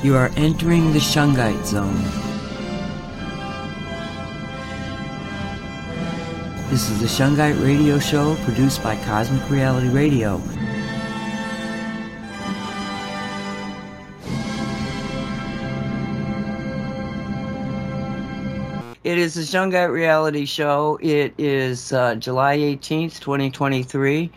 You are entering the Shungite zone. This is the Shungite Radio Show produced by Cosmic Reality Radio. It is the Shungite Reality Show. It is uh, July 18th, 2023.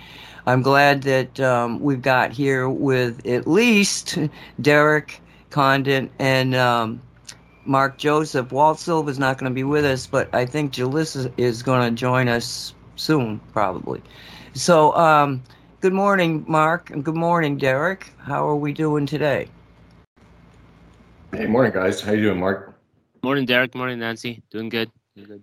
I'm glad that um, we've got here with at least Derek Condit and um, Mark Joseph. Walt Silva's not going to be with us, but I think Julissa is going to join us soon, probably. So, um, good morning, Mark, and good morning, Derek. How are we doing today? Hey, morning, guys. How you doing, Mark? Morning, Derek. Morning, Nancy. Doing good. Doing good.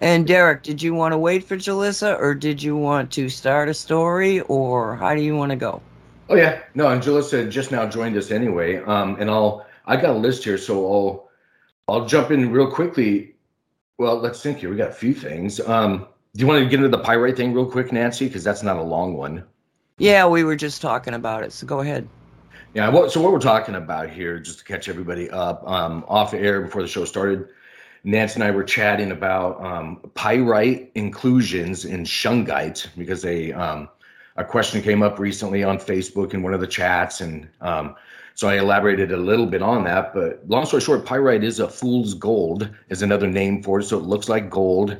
And Derek, did you want to wait for Julissa, or did you want to start a story, or how do you want to go? Oh yeah, no, and Julissa just now joined us anyway. Um, and I'll I got a list here, so I'll I'll jump in real quickly. Well, let's think here. We got a few things. Um, do you want to get into the pyrite thing real quick, Nancy? Because that's not a long one. Yeah, we were just talking about it. So go ahead. Yeah. What, so what we're talking about here, just to catch everybody up, um, off air before the show started, Nancy and I were chatting about um, pyrite inclusions in shungite because they um, a question came up recently on Facebook in one of the chats, and um, so I elaborated a little bit on that. But long story short, pyrite is a fool's gold, is another name for it. So it looks like gold.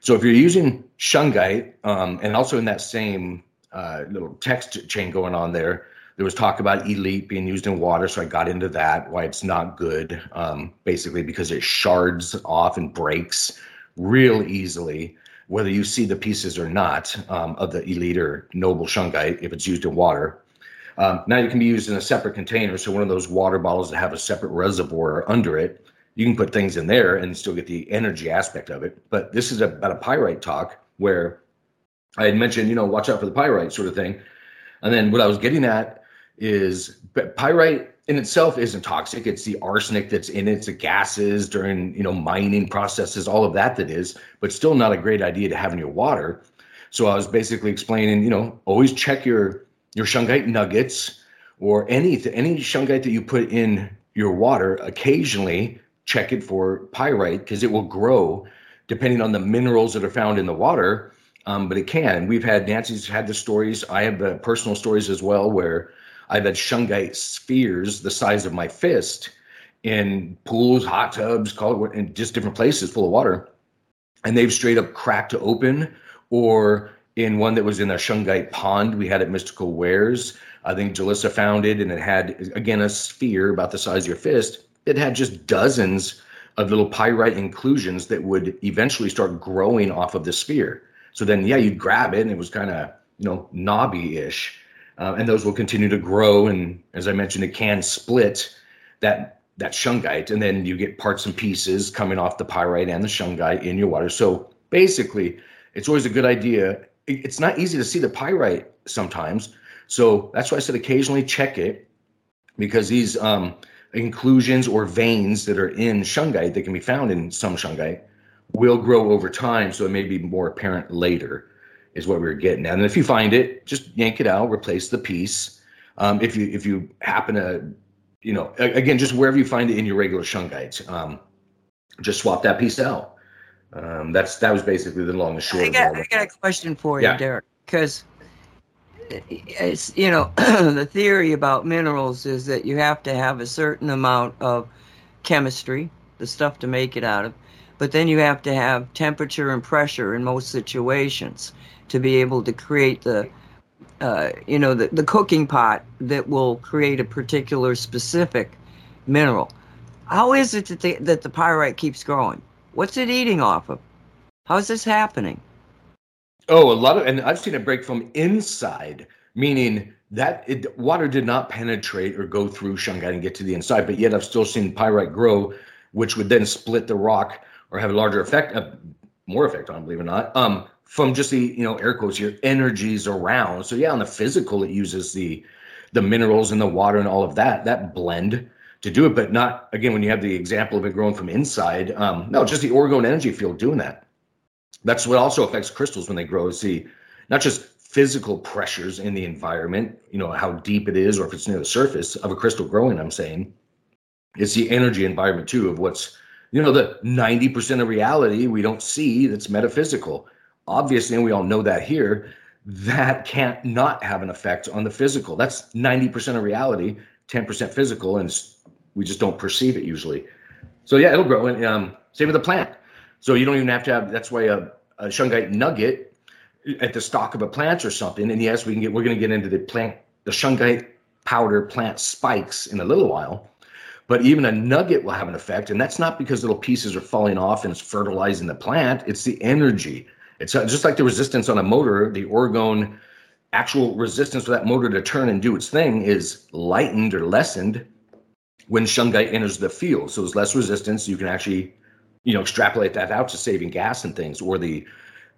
So if you're using shungite, um, and also in that same uh, little text chain going on there, there was talk about elite being used in water. So I got into that, why it's not good, um, basically because it shards off and breaks real easily whether you see the pieces or not um, of the elite or noble shungite if it's used in water. Um, now you can be used in a separate container. So one of those water bottles that have a separate reservoir under it, you can put things in there and still get the energy aspect of it. But this is about a pyrite talk where I had mentioned, you know, watch out for the pyrite sort of thing. And then what I was getting at is pyrite in itself isn't toxic. It's the arsenic that's in it, the gases during you know mining processes, all of that that is, but still not a great idea to have in your water. So I was basically explaining, you know, always check your your shungite nuggets or any any shungite that you put in your water. Occasionally check it for pyrite because it will grow depending on the minerals that are found in the water. Um, but it can. We've had Nancy's had the stories. I have the personal stories as well where I've had shungite spheres the size of my fist in pools, hot tubs, call it in just different places full of water. And they've straight up cracked open, or in one that was in a shungite pond we had at Mystical Wares. I think Julissa found it, and it had again a sphere about the size of your fist. It had just dozens of little pyrite inclusions that would eventually start growing off of the sphere. So then, yeah, you'd grab it, and it was kind of you know knobby-ish uh, and those will continue to grow. And as I mentioned, it can split that that shungite, and then you get parts and pieces coming off the pyrite and the shungite in your water. So basically, it's always a good idea. It's not easy to see the pyrite sometimes, so that's why I said occasionally check it because these um, inclusions or veins that are in shungite that can be found in some shungite will grow over time, so it may be more apparent later is what we were getting at. And if you find it, just yank it out, replace the piece. Um, if you if you happen to, you know, again, just wherever you find it in your regular shungites, um, just swap that piece out. Um, that's that was basically the long and short. I got, I got a question for you, yeah. Derek, because it's you know the theory about minerals is that you have to have a certain amount of chemistry, the stuff to make it out of, but then you have to have temperature and pressure in most situations to be able to create the uh, you know the, the cooking pot that will create a particular specific mineral. How is it that the, that the pyrite keeps growing? What's it eating off of? How's this happening? Oh a lot of and i've seen it break from inside meaning that it, water did not penetrate or go through shungite and get to the inside, but yet I've still seen pyrite grow, which would then split the rock or have a larger effect, uh, more effect on, believe it or not, um, from just the you know air quotes your energies around. So yeah, on the physical, it uses the the minerals and the water and all of that that blend to do it, but not again when you have the example of it growing from inside. Um, no, just the orgone energy field doing that. That's what also affects crystals when they grow. Is the not just physical pressures in the environment, you know, how deep it is or if it's near the surface of a crystal growing, I'm saying, it's the energy environment too of what's, you know, the 90% of reality we don't see that's metaphysical. Obviously, and we all know that here, that can't not have an effect on the physical. That's 90% of reality, 10% physical, and we just don't perceive it usually. So yeah, it'll grow. And um, same with the plant. So you don't even have to have. That's why a, a shungite nugget at the stalk of a plant or something. And yes, we can get. We're going to get into the plant, the shungite powder plant spikes in a little while. But even a nugget will have an effect, and that's not because little pieces are falling off and it's fertilizing the plant. It's the energy. It's just like the resistance on a motor. The orgone actual resistance for that motor to turn and do its thing is lightened or lessened when shungite enters the field. So there's less resistance. You can actually, you know, extrapolate that out to saving gas and things, or the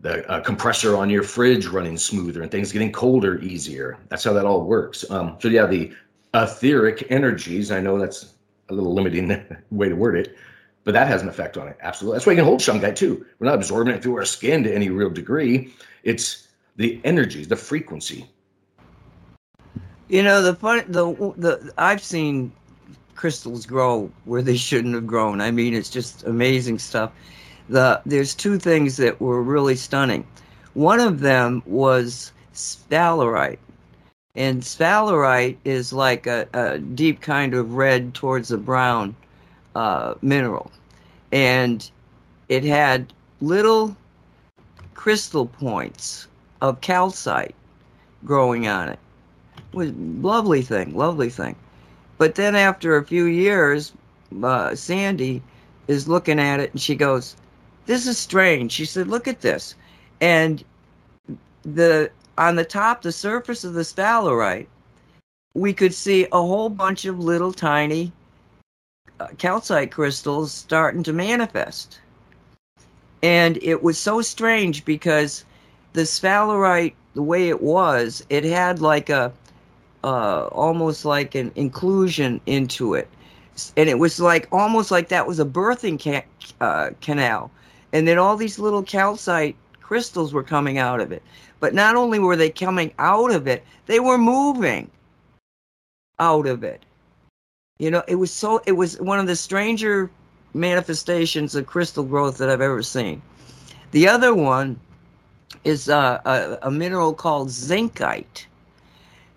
the uh, compressor on your fridge running smoother and things getting colder easier. That's how that all works. Um, so yeah, the etheric energies. I know that's a little limiting way to word it, but that has an effect on it. Absolutely. That's why you can hold shungite too. We're not absorbing it through our skin to any real degree. It's the energies, the frequency. You know the fun the the I've seen crystals grow where they shouldn't have grown. I mean, it's just amazing stuff. The there's two things that were really stunning. One of them was sphalerite. And sphalerite is like a, a deep kind of red towards a brown uh, mineral. And it had little crystal points of calcite growing on it. it was lovely thing, lovely thing. But then after a few years, uh, Sandy is looking at it and she goes, "This is strange." She said, "Look at this," and the on the top, the surface of the sphalerite, we could see a whole bunch of little tiny calcite crystals starting to manifest. And it was so strange because the sphalerite, the way it was, it had like a uh, almost like an inclusion into it. And it was like almost like that was a birthing ca- uh, canal. And then all these little calcite crystals were coming out of it. But not only were they coming out of it, they were moving out of it. You know, it was so, it was one of the stranger manifestations of crystal growth that I've ever seen. The other one is uh, a, a mineral called zincite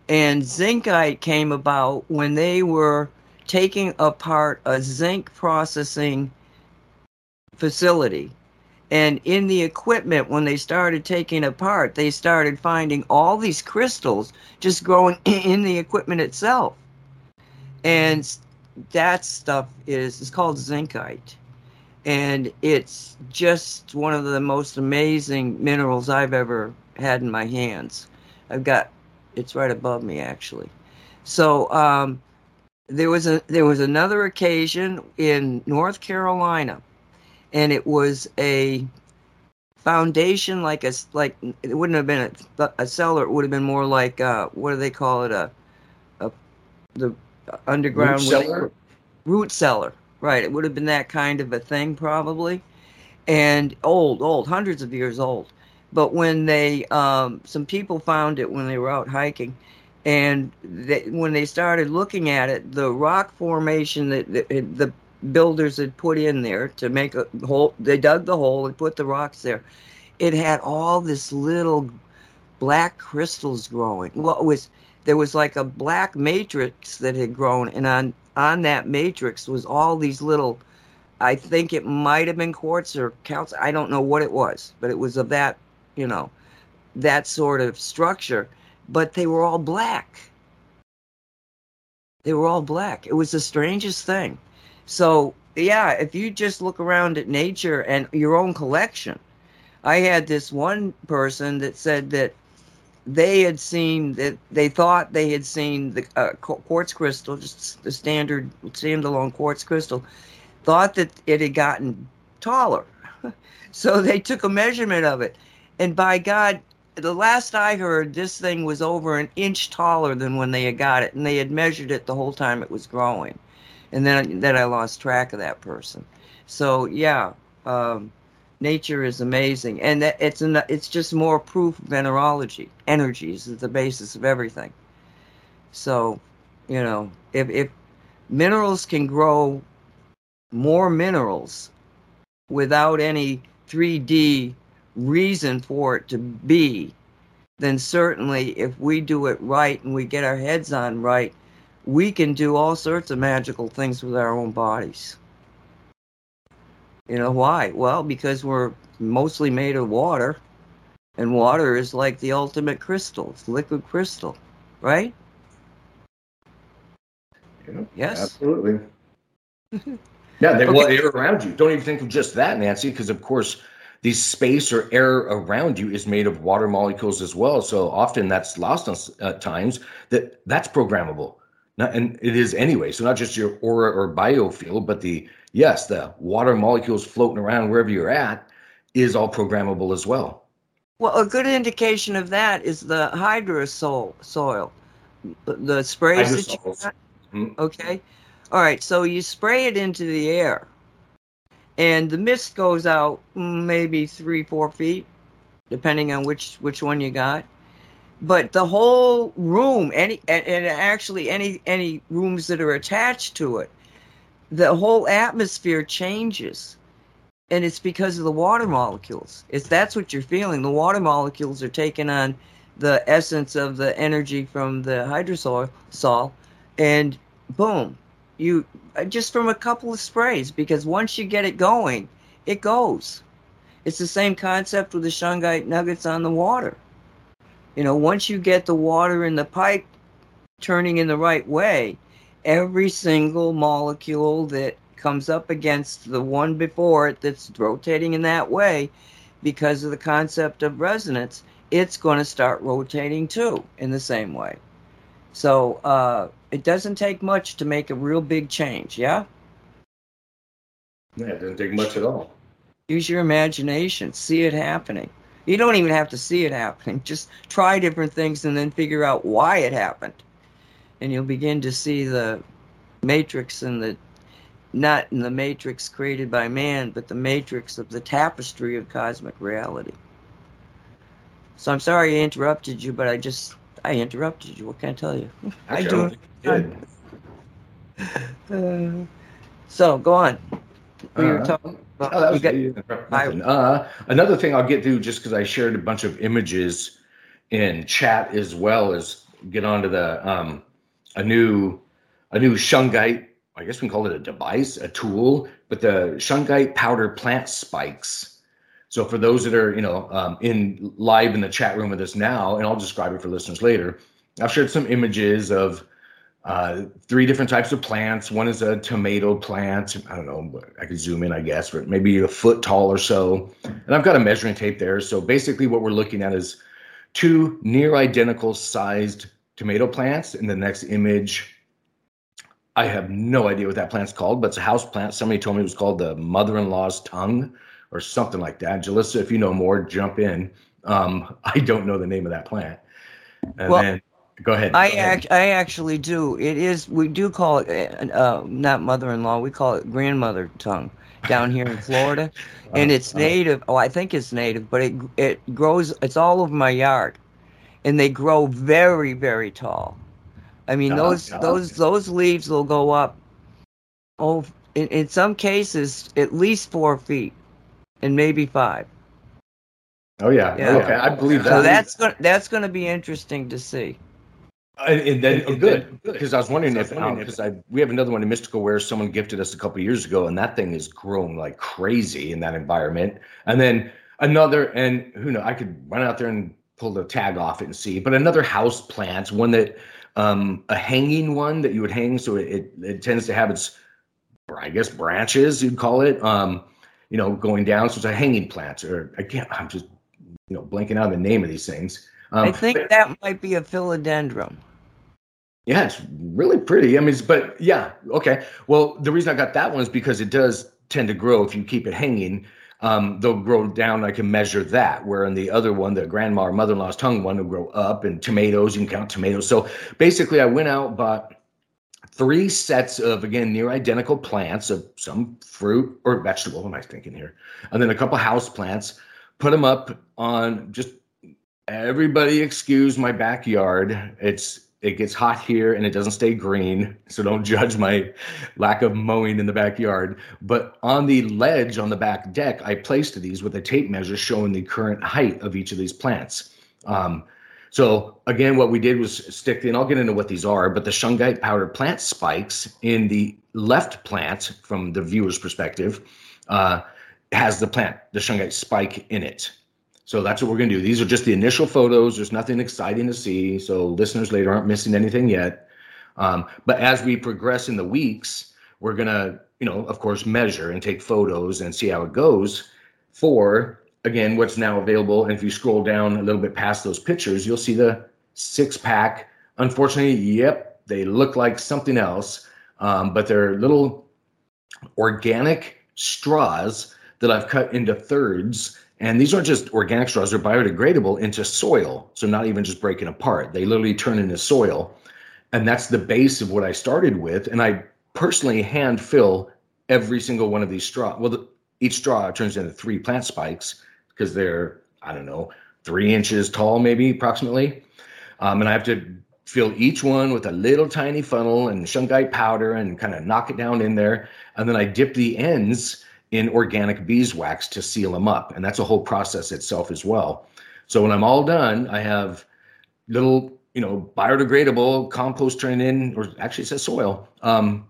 and zincite came about when they were taking apart a zinc processing facility. And in the equipment, when they started taking apart, they started finding all these crystals just growing in the equipment itself. And that stuff is it's called zincite. And it's just one of the most amazing minerals I've ever had in my hands. I've got it's right above me actually. So um, there was a there was another occasion in North Carolina, and it was a foundation like a like it wouldn't have been a, a cellar. It would have been more like uh, what do they call it a a the underground root cellar. Root cellar, right? It would have been that kind of a thing probably, and old, old, hundreds of years old but when they, um, some people found it when they were out hiking, and they, when they started looking at it, the rock formation that the, the builders had put in there to make a hole, they dug the hole and put the rocks there. It had all this little black crystals growing. Well, was there was like a black matrix that had grown, and on on that matrix was all these little. I think it might have been quartz or calcium. I don't know what it was, but it was of that you know, that sort of structure, but they were all black. They were all black. It was the strangest thing. So, yeah, if you just look around at nature and your own collection, I had this one person that said that they had seen that they thought they had seen the uh, quartz crystal, just the standard standalone quartz crystal, thought that it had gotten taller. so they took a measurement of it. And by God, the last I heard, this thing was over an inch taller than when they had got it. And they had measured it the whole time it was growing. And then, then I lost track of that person. So, yeah, um, nature is amazing. And it's, an, it's just more proof of mineralogy. Energies is the basis of everything. So, you know, if, if minerals can grow more minerals without any 3D reason for it to be, then certainly if we do it right and we get our heads on right, we can do all sorts of magical things with our own bodies. You know why? Well, because we're mostly made of water, and water is like the ultimate crystal, it's liquid crystal, right? Yeah, yes. Absolutely. Yeah, they, okay. well, air around you. Don't even think of just that, Nancy, because of course, the space or air around you is made of water molecules as well. So often that's lost on uh, times that that's programmable. Not, and it is anyway. So not just your aura or biofield, but the yes, the water molecules floating around wherever you're at is all programmable as well. Well, a good indication of that is the hydrosol soil, the sprays that you got. Mm-hmm. Okay, all right, so you spray it into the air, and the mist goes out maybe three, four feet, depending on which which one you got. But the whole room, any and, actually any any rooms that are attached to it, the whole atmosphere changes and it's because of the water molecules. It's that's what you're feeling. The water molecules are taking on the essence of the energy from the hydrosol, sol, and boom, you uh, just from a couple of sprays because once you get it going, it goes. It's the same concept with the shungite nuggets on the water. You know, once you get the water in the pipe turning in the right way, every single molecule that comes up against the one before it that's rotating in that way because of the concept of resonance, it's going to start rotating too in the same way. So, uh, it doesn't take much to make a real big change, yeah? Yeah, it doesn't take much at all. Use your imagination, see it happening. You don't even have to see it happening. Just try different things and then figure out why it happened. And you'll begin to see the matrix and the not in the matrix created by man, but the matrix of the tapestry of cosmic reality. So I'm sorry I interrupted you, but I just I interrupted you. What can I tell you? I do. Good. Uh, so go on. We were uh, talking about, oh, that was got, uh, another thing I'll get to just because I shared a bunch of images in chat as well as get onto the um, a new a new shungite. I guess we can call it a device, a tool, but the shungite powder plant spikes. So for those that are you know um, in live in the chat room with us now, and I'll describe it for listeners later. I've shared some images of uh, three different types of plants. One is a tomato plant. I don't know, I could zoom in, I guess, but maybe a foot tall or so. And I've got a measuring tape there. So basically, what we're looking at is two near identical sized tomato plants. In the next image, I have no idea what that plant's called, but it's a house plant. Somebody told me it was called the mother in law's tongue or something like that. Julissa, if you know more, jump in. Um, I don't know the name of that plant. And well, then Go ahead. I go ahead. Act, I actually do. It is we do call it uh, not mother-in-law. We call it grandmother tongue down here in Florida, and it's uh-huh. native. Oh, I think it's native, but it it grows. It's all over my yard, and they grow very very tall. I mean those those those leaves will go up. Oh, in, in some cases at least four feet, and maybe five. Oh yeah. yeah. Okay, I believe that. So that's going that's going to be interesting to see. And then oh, good because I was wondering if because um, I we have another one in Mystical Wares someone gifted us a couple years ago, and that thing is grown like crazy in that environment. And then another, and who knows, I could run out there and pull the tag off it and see. But another house plant, one that um, a hanging one that you would hang, so it, it, it tends to have its, I guess, branches you'd call it, um, you know, going down. So it's a hanging plant, or again, I'm just you know blanking out the name of these things Um, I think but, that might be a philodendron. Yeah, it's really pretty. I mean, but yeah, okay. Well, the reason I got that one is because it does tend to grow if you keep it hanging. Um, they'll grow down. I can measure that. Where in the other one, the grandma or mother-in-law's tongue one will grow up, and tomatoes you can count tomatoes. So basically, I went out bought three sets of again near identical plants of some fruit or vegetable. What am I thinking here? And then a couple house plants. Put them up on just everybody. Excuse my backyard. It's it gets hot here and it doesn't stay green. So don't judge my lack of mowing in the backyard. But on the ledge on the back deck, I placed these with a tape measure showing the current height of each of these plants. Um, so again, what we did was stick in, I'll get into what these are, but the shungite powder plant spikes in the left plant from the viewer's perspective uh, has the plant, the shungite spike in it. So that's what we're going to do. These are just the initial photos. There's nothing exciting to see. So listeners later aren't missing anything yet. Um, but as we progress in the weeks, we're going to, you know, of course, measure and take photos and see how it goes for, again, what's now available. And if you scroll down a little bit past those pictures, you'll see the six pack. Unfortunately, yep, they look like something else, um, but they're little organic straws that I've cut into thirds and these aren't just organic straws, they're biodegradable into soil. So not even just breaking apart. They literally turn into soil. And that's the base of what I started with. And I personally hand fill every single one of these straws. Well, the, each straw turns into three plant spikes because they're, I don't know, three inches tall, maybe approximately. Um, and I have to fill each one with a little tiny funnel and shungite powder and kind of knock it down in there. And then I dip the ends in organic beeswax to seal them up. And that's a whole process itself as well. So when I'm all done, I have little, you know, biodegradable compost turned in, or actually it says soil, um,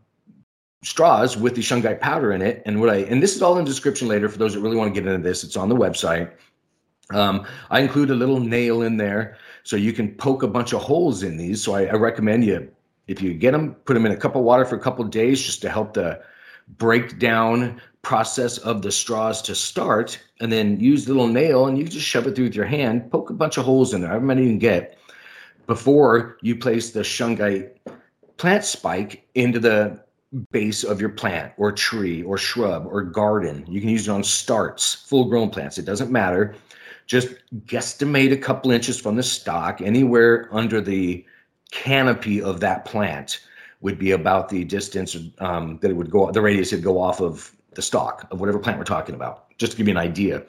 straws with the shungite powder in it. And what I, and this is all in the description later for those that really want to get into this, it's on the website. Um, I include a little nail in there so you can poke a bunch of holes in these. So I, I recommend you, if you get them, put them in a cup of water for a couple days just to help the break down process of the straws to start and then use the little nail and you just shove it through with your hand, poke a bunch of holes in there, however many you can get, before you place the shungite plant spike into the base of your plant or tree or shrub or garden. You can use it on starts, full grown plants. It doesn't matter. Just guesstimate a couple inches from the stock, anywhere under the canopy of that plant would be about the distance um, that it would go, the radius it'd go off of the stock of whatever plant we're talking about, just to give you an idea.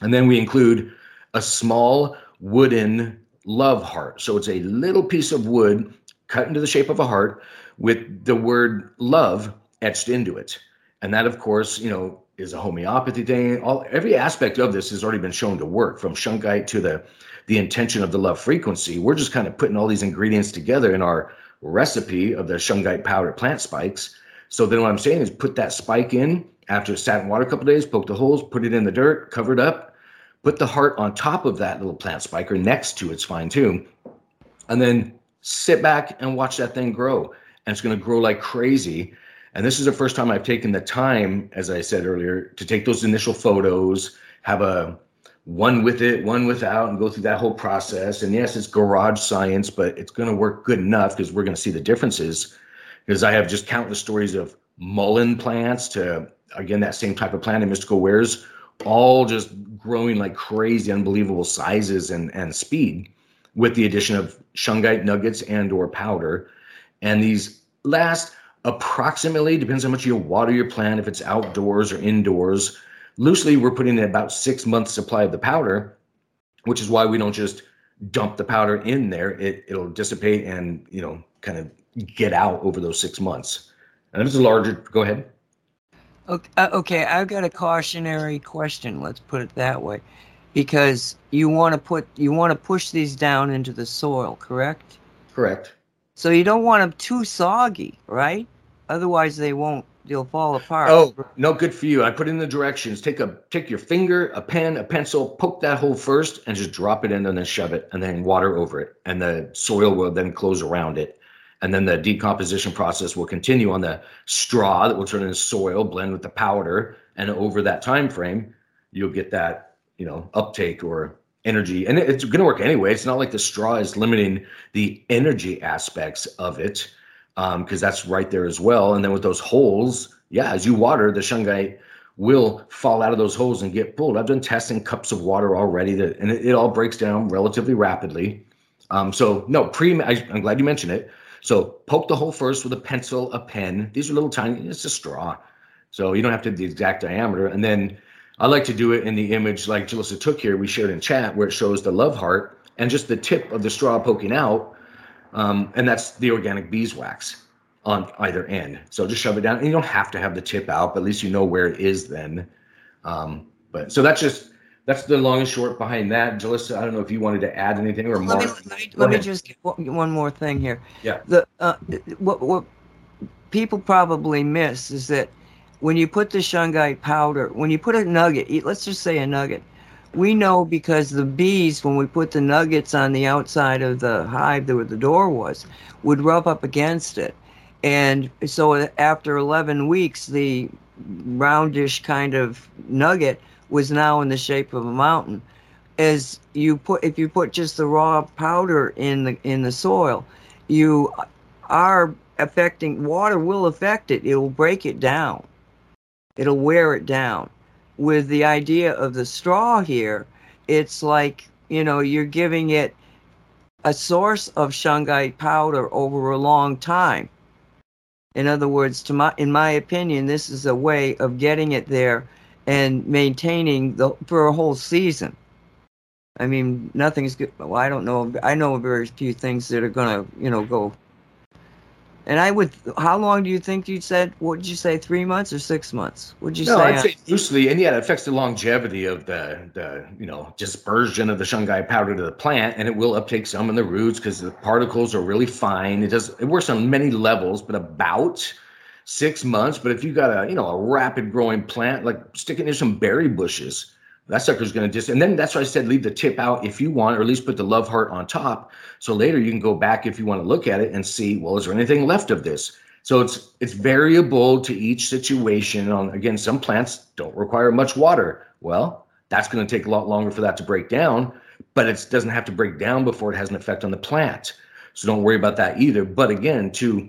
And then we include a small wooden love heart. So it's a little piece of wood cut into the shape of a heart with the word love etched into it. And that, of course, you know, is a homeopathy thing. All every aspect of this has already been shown to work, from shungite to the the intention of the love frequency. We're just kind of putting all these ingredients together in our recipe of the shungite powder plant spikes so then what I'm saying is put that spike in after it sat in water a couple days, poke the holes, put it in the dirt, cover it up, put the heart on top of that little plant spike or next to it's fine too. And then sit back and watch that thing grow. And it's going to grow like crazy. And this is the first time I've taken the time, as I said earlier, to take those initial photos, have a one with it, one without, and go through that whole process. And yes, it's garage science, but it's going to work good enough because we're going to see the differences because I have just countless stories of mullein plants to again that same type of plant in mystical wares, all just growing like crazy, unbelievable sizes and and speed, with the addition of shungite nuggets and or powder, and these last approximately depends on how much you water your plant if it's outdoors or indoors. Loosely, we're putting in about six months supply of the powder, which is why we don't just dump the powder in there. It it'll dissipate and you know kind of get out over those six months. And if it's a larger, go ahead. Okay, uh, okay, I've got a cautionary question. Let's put it that way, because you want to put you want to push these down into the soil, correct? Correct. So you don't want them too soggy, right? Otherwise, they won't. They'll fall apart. Oh no, good for you. I put in the directions. Take a take your finger, a pen, a pencil, poke that hole first, and just drop it in, and then shove it, and then water over it, and the soil will then close around it and then the decomposition process will continue on the straw that will turn into soil blend with the powder and over that time frame you'll get that you know uptake or energy, and it's going to work anyway. It's not like the straw is limiting the energy aspects of it, because um, that's right there as well. And then with those holes, yeah, as you water, the shungite will fall out of those holes and get pulled. I've done tests in cups of water already, that and it, it all breaks down relatively rapidly. Um, so no, pre. I, I'm glad you mentioned it. So poke the hole first with a pencil, a pen. These are little tiny. It's a straw, so you don't have to have the exact diameter. And then I like to do it in the image like Julissa took here. We shared in chat where it shows the love heart and just the tip of the straw poking out, um, and that's the organic beeswax on either end. So just shove it down, and you don't have to have the tip out, but at least you know where it is then. Um, but so that's just that's the long and short behind that. Julissa, I don't know if you wanted to add anything or more. Let me, let me, let me just get one more thing here. Yeah. The uh, what what people probably miss is that when you put the shungite powder, when you put a nugget, let's just say a nugget, we know because the bees, when we put the nuggets on the outside of the hive where the door was, would rub up against it. And so after 11 weeks, the roundish kind of nugget was now in the shape of a mountain. As you put, if you put just the raw powder in the in the soil, you are affecting water will affect it. It will break it down. It'll wear it down. With the idea of the straw here, it's like you know you're giving it a source of shungite powder over a long time. In other words, to my, in my opinion, this is a way of getting it there and maintaining the for a whole season. I mean, nothing's good. Well, I don't know. I know very few things that are going to, you know, go. And I would. How long do you think you said? What did you say? Three months or six months? Would you say? no, say? I'd say loosely, and yeah, it affects the longevity of the the you know dispersion of the shungite powder to the plant, and it will uptake some in the roots because the particles are really fine. It does. It works on many levels, but about six months. But if you got a you know a rapid growing plant, like sticking in some berry bushes, that sucker's going to just. And then that's why I said leave the tip out if you want, or at least put the love heart on top. So later you can go back if you want to look at it and see, well, is there anything left of this? So it's it's variable to each situation. On again, some plants don't require much water. Well, that's going to take a lot longer for that to break down, but it doesn't have to break down before it has an effect on the plant. So don't worry about that either. But again, to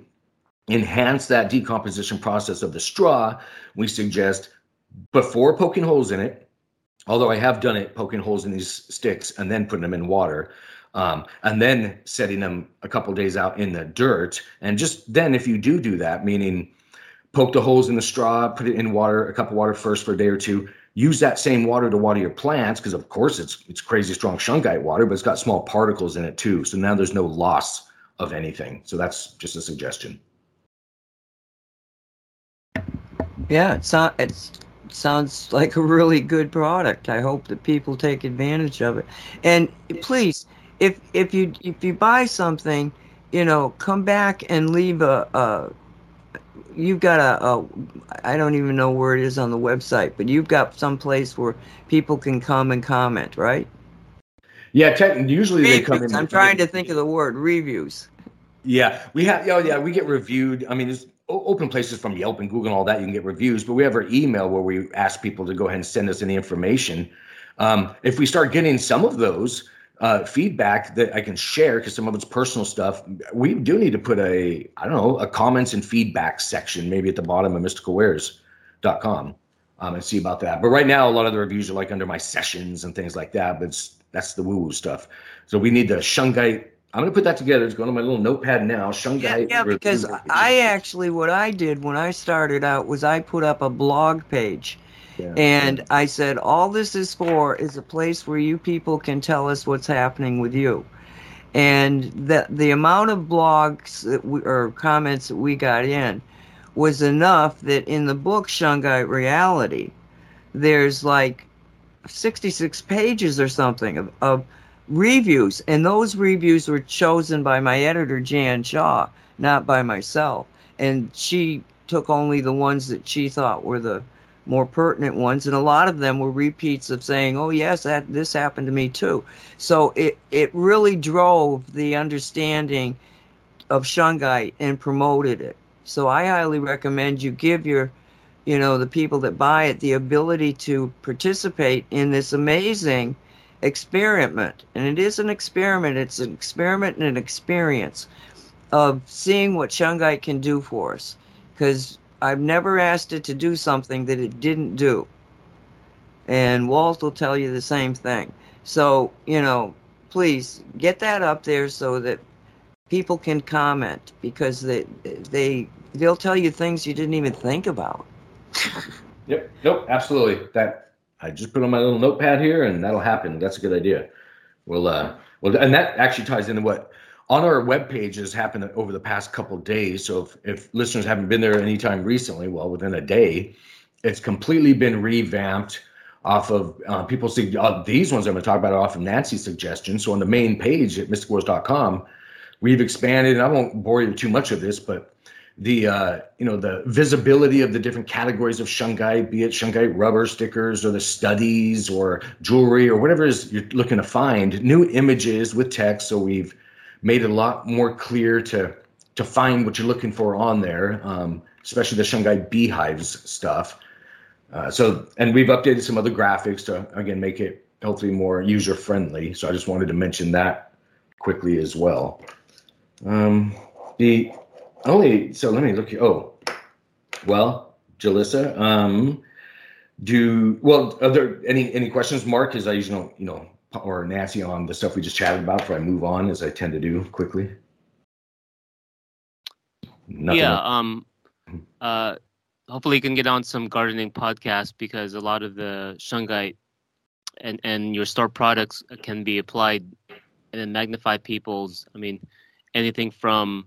enhance that decomposition process of the straw, we suggest before poking holes in it, although I have done it poking holes in these sticks and then putting them in water. Um, and then setting them a couple days out in the dirt. And just then, if you do do that, meaning poke the holes in the straw, put it in water, a cup of water first for a day or two, use that same water to water your plants because, of course, it's it's crazy strong shungite water, but it's got small particles in it too. So now there's no loss of anything. So that's just a suggestion. Yeah, it's not, it's it sounds like a really good product. I hope that people take advantage of it. And please, if if you if you buy something, you know, come back and leave a, a you've got a, a I don't even know where it is on the website, but you've got some place where people can come and comment, right? Yeah, tech, usually reviews. they come in. I'm trying to think of the word reviews. Yeah, we have. Oh, yeah, we get reviewed. I mean, open places from Yelp and Google and all that. You can get reviews, but we have our email where we ask people to go ahead and send us any information. Um, if we start getting some of those uh, feedback that I can share, because some of it's personal stuff, we do need to put a, I don't know, a comments and feedback section maybe at the bottom of mysticalwares.com um, and see about that. But right now, a lot of the reviews are like under my sessions and things like that, but that's the woo woo stuff. So we need the shungite I'm gonna put that together. It's going on my little notepad now. Shungite. Yeah, yeah because I actually what I did when I started out was I put up a blog page. Yeah, and. I said, all this is for is a place where you people can tell us what's happening with you. And the the amount of blogs that we, or comments that we got in was enough that in the book Shungite Reality, there's like 66 pages or something of, of reviews, and those reviews were chosen by my editor Jan Shaw, not by myself. And she took only the ones that she thought were the more pertinent ones, and a lot of them were repeats of saying, "Oh yes, that this happened to me too." So it it really drove the understanding of shungite and promoted it. So I highly recommend you give your, you know, the people that buy it the ability to participate in this amazing experiment, and it is an experiment. It's an experiment and an experience of seeing what shungite can do for us. Because I've never asked it to do something that it didn't do. And Walt will tell you the same thing. So, you know, please get that up there so that people can comment because they they they'll tell you things you didn't even think about. yep. Nope. Absolutely. That I just put on my little notepad here, and that'll happen. That's a good idea. Well, uh, well, and that actually ties into what on our web page has happened over the past couple days. So if, if listeners haven't been there anytime recently, well, within a day, it's completely been revamped off of uh, people see uh, these ones I'm going to talk about are off of Nancy's suggestion. So on the main page at mysticalwares.com, we've expanded. And I won't bore you too much of this, but the uh, you know the visibility of the different categories of shungite, be it shungite rubber stickers or the studies or jewelry or whatever it is you're looking to find, new images with text. So we've made it a lot more clear to to find what you're looking for on there, um, especially the shungite beehives stuff. Uh, so, and we've updated some other graphics to again make it hopefully more user friendly. So I just wanted to mention that quickly as well. Um, the only so let me look. Oh, well, Julissa, um, do well. Are there any any questions, Mark? Because I usually don't, you know, or Nancy on the stuff we just chatted about before I move on, as I tend to do quickly. Nothing yeah. Else. Um. Uh hopefully you can get on some gardening podcast because a lot of the shungite and and your store products can be applied and then magnify people's i mean anything from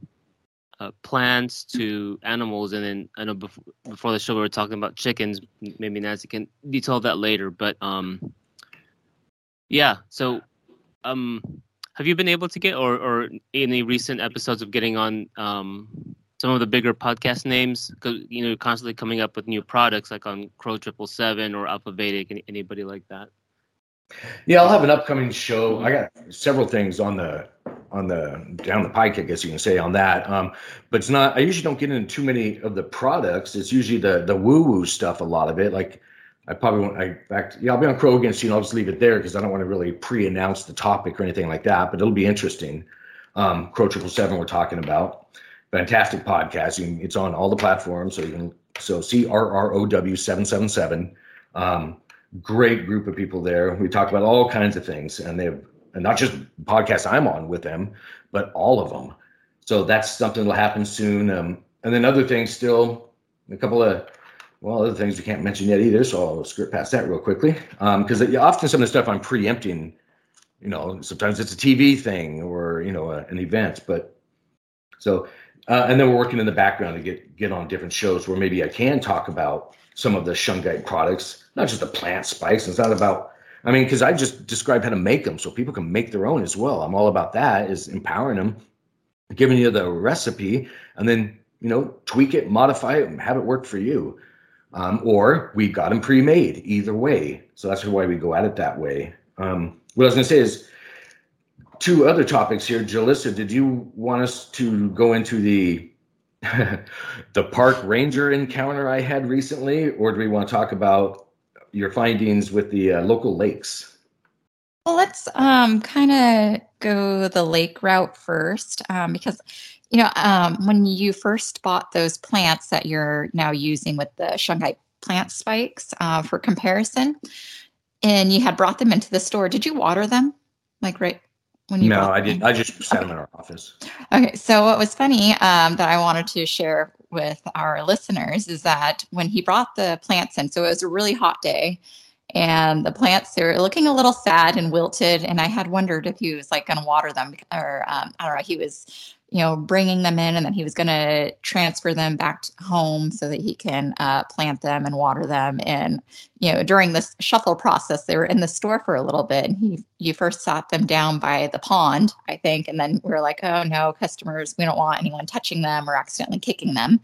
uh, plants to animals and then i know before, before the show we were talking about chickens maybe nancy can detail that later but um yeah so um have you been able to get or or any recent episodes of getting on um some of the bigger podcast names because you know constantly coming up with new products like on Crrow Triple Seven or Alpha Vedic, anybody like that. Yeah, I'll have an upcoming show. I got several things on the on the down the pike, I guess you can say on that. Um, but it's not. I usually don't get into too many of the products. It's usually the the woo woo stuff. A lot of it, like I probably won't. I, in fact, yeah, I'll be on Crrow against you. Know, I'll just leave it there because I don't want to really pre-announce the topic or anything like that. But it'll be interesting. Um, Crrow Triple Seven, we're talking about fantastic podcasting. It's on all the platforms, so you can so C R R O W seven seven seven. Um, great group of people there. We talk about all kinds of things, and they have and not just podcasts I'm on with them, but all of them. So that's something that'll happen soon. Um, and then other things still, a couple of well, other things we can't mention yet either. So I'll skirt past that real quickly because um, often some of the stuff I'm preempting. You know, sometimes it's a TV thing or you know a, an event, but so uh, and then we're working in the background to get get on different shows where maybe I can talk about some of the shungite products, not just the plant spikes. It's not about, I mean, because I just described how to make them so people can make their own as well. I'm all about that, is empowering them, giving you the recipe, and then you know tweak it, modify it, and have it work for you. Um, or we got them pre-made. Either way, so that's why we go at it that way. Um, what I was going to say is two other topics here. Julissa, did you want us to go into the the park ranger encounter I had recently, or do we want to talk about your findings with the uh, local lakes? Well, let's um, kind of go the lake route first, um, because you know um, when you first bought those plants that you're now using with the shungite plant spikes uh, for comparison, and you had brought them into the store, did you water them like right when you no i did i just sat okay. them in our office okay so what was funny um, that i wanted to share with our listeners is that when he brought the plants in so it was a really hot day and the plants they were looking a little sad and wilted. And i had wondered if he was like going to water them or um, i don't know he was you know, bringing them in, and then he was going to transfer them back home so that he can uh, plant them and water them. And you know, during this shuffle process, they were in the store for a little bit, and he you first sat them down by the pond, I think, and then we're like, oh no, customers, we don't want anyone touching them or accidentally kicking them.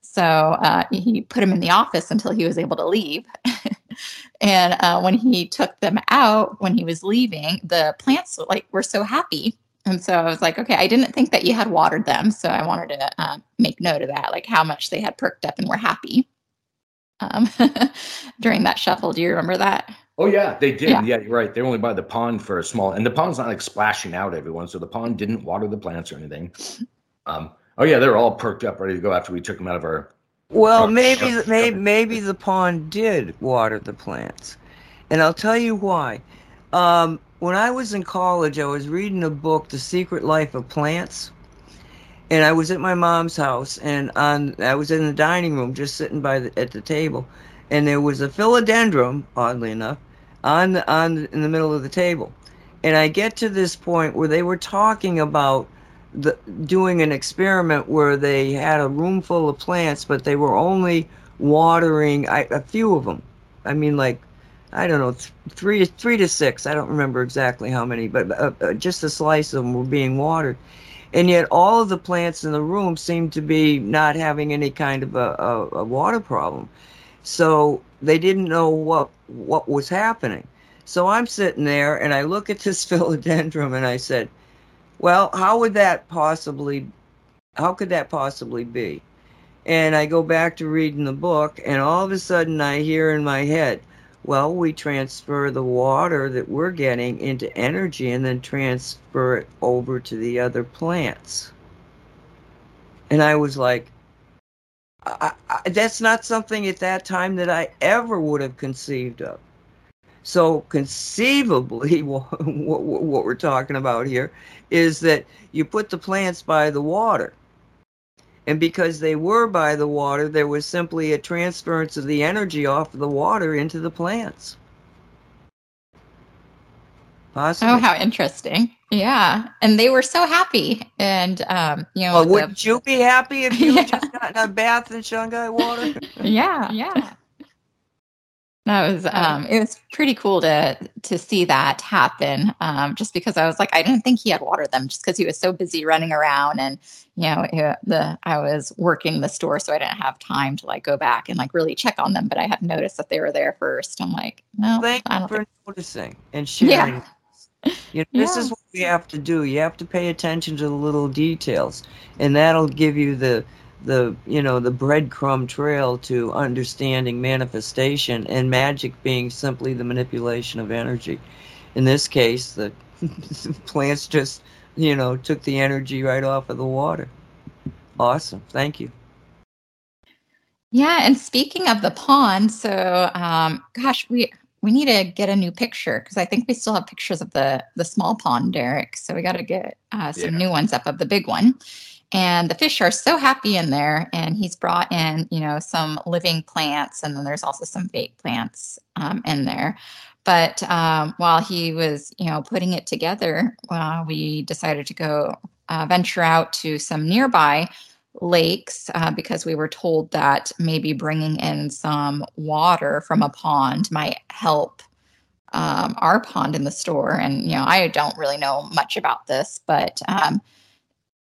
So uh, he put them in the office until he was able to leave. and uh, when he took them out, when he was leaving, the plants like were so happy and so I was like, okay, I didn't think that you had watered them. So I wanted to uh, make note of that, like how much they had perked up and were happy um, during that shuffle. Do you remember that? Oh yeah, they did. Yeah. yeah, you're right. They're only by the pond for a small, and the pond's not like splashing out everyone, so the pond didn't water the plants or anything. Um, oh yeah, they're all perked up, ready to go after we took them out of our. Well, our, maybe our, maybe maybe the pond did water the plants, and I'll tell you why. Um, when I was in college, I was reading a book, The Secret Life of Plants, and I was at my mom's house, and on I was in the dining room, just sitting by the, at the table, and there was a philodendron, oddly enough, on the, on in the middle of the table. And I get to this point where they were talking about the, doing an experiment where they had a room full of plants, but they were only watering I, a few of them. I mean, like I don't know, th- three three to six. I don't remember exactly how many, but uh, uh, just a slice of them were being watered, and yet all of the plants in the room seemed to be not having any kind of a, a, a water problem. So they didn't know what what was happening. So I'm sitting there and I look at this philodendron and I said, "Well, how would that possibly how could that possibly be?" And I go back to reading the book and all of a sudden I hear in my head, "Well, we transfer the water that we're getting into energy and then transfer it over to the other plants." And I was like, I, I, that's not something at that time that I ever would have conceived of. So conceivably, what, what, what we're talking about here is that you put the plants by the water. And because they were by the water, there was simply a transference of the energy off of the water into the plants. Possibly. Oh, how interesting. Yeah. And they were so happy. And, um, you know, well, wouldn't the... you be happy if you yeah. just gotten a bath in Shungite water? yeah. Yeah. That was um it was pretty cool to to see that happen. Um just because I was like I didn't think he had watered them just because he was so busy running around and you know the I was working the store so I didn't have time to like go back and like really check on them but I had noticed that they were there first. I'm like, no. Thank you for think... noticing and sharing. Yeah. You know, this yeah. is what we have to do. You have to pay attention to the little details, and that'll give you the the you know the breadcrumb trail to understanding manifestation and magic being simply the manipulation of energy. In this case, the plants just you know took the energy right off of the water. Awesome, thank you. Yeah, and speaking of the pond, so um, gosh, we we need to get a new picture because I think we still have pictures of the the small pond, Derek. So we got to get uh, some yeah. new ones up of the big one. And the fish are so happy in there. And he's brought in, you know, some living plants, and then there's also some fake plants um, in there. But um, while he was, you know, putting it together, uh, we decided to go uh, venture out to some nearby lakes uh, because we were told that maybe bringing in some water from a pond might help um, our pond in the store. And, you know, I don't really know much about this, but um,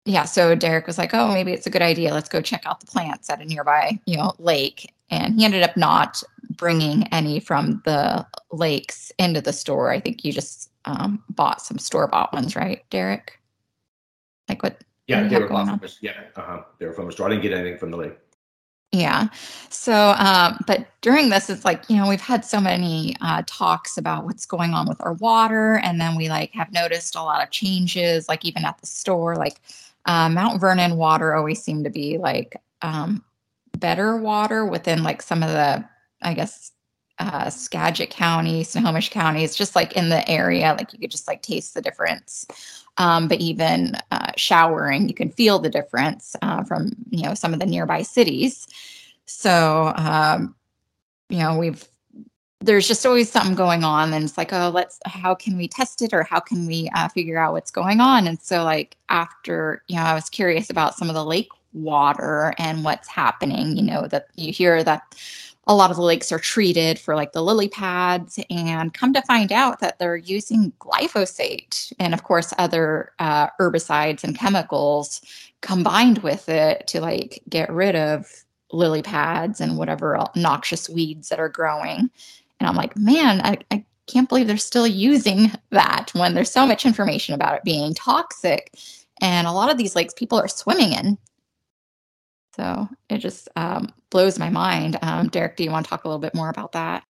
yeah, so Derek was like, oh, maybe it's a good idea. Let's go check out the plants at a nearby, you know, lake. And he ended up not bringing any from the lakes into the store. I think you just um, bought some store bought ones, right, Derek? Like what? Yeah, they were from yeah, uh-huh. They were from the store. I didn't get anything from the lake. Yeah. So, um, but during this, it's like, you know, we've had so many uh, talks about what's going on with our water. And then we like have noticed a lot of changes, like even at the store, like uh, Mount Vernon water always seemed to be like um, better water within like some of the, I guess, uh, Skagit County, Snohomish County. It's just like in the area, like you could just like taste the difference. Um, but even uh, showering, you can feel the difference uh, from you know some of the nearby cities. So um, you know we've there's just always something going on, and it's like oh let's how can we test it or how can we uh, figure out what's going on? And so like after you know I was curious about some of the lake water and what's happening. You know that you hear that a lot of the lakes are treated for like the lily pads and come to find out that they're using glyphosate and of course other uh, herbicides and chemicals combined with it to like get rid of lily pads and whatever noxious weeds that are growing and i'm like man I, I can't believe they're still using that when there's so much information about it being toxic and a lot of these lakes people are swimming in so it just um, blows my mind. Um, Derek, do you want to talk a little bit more about that?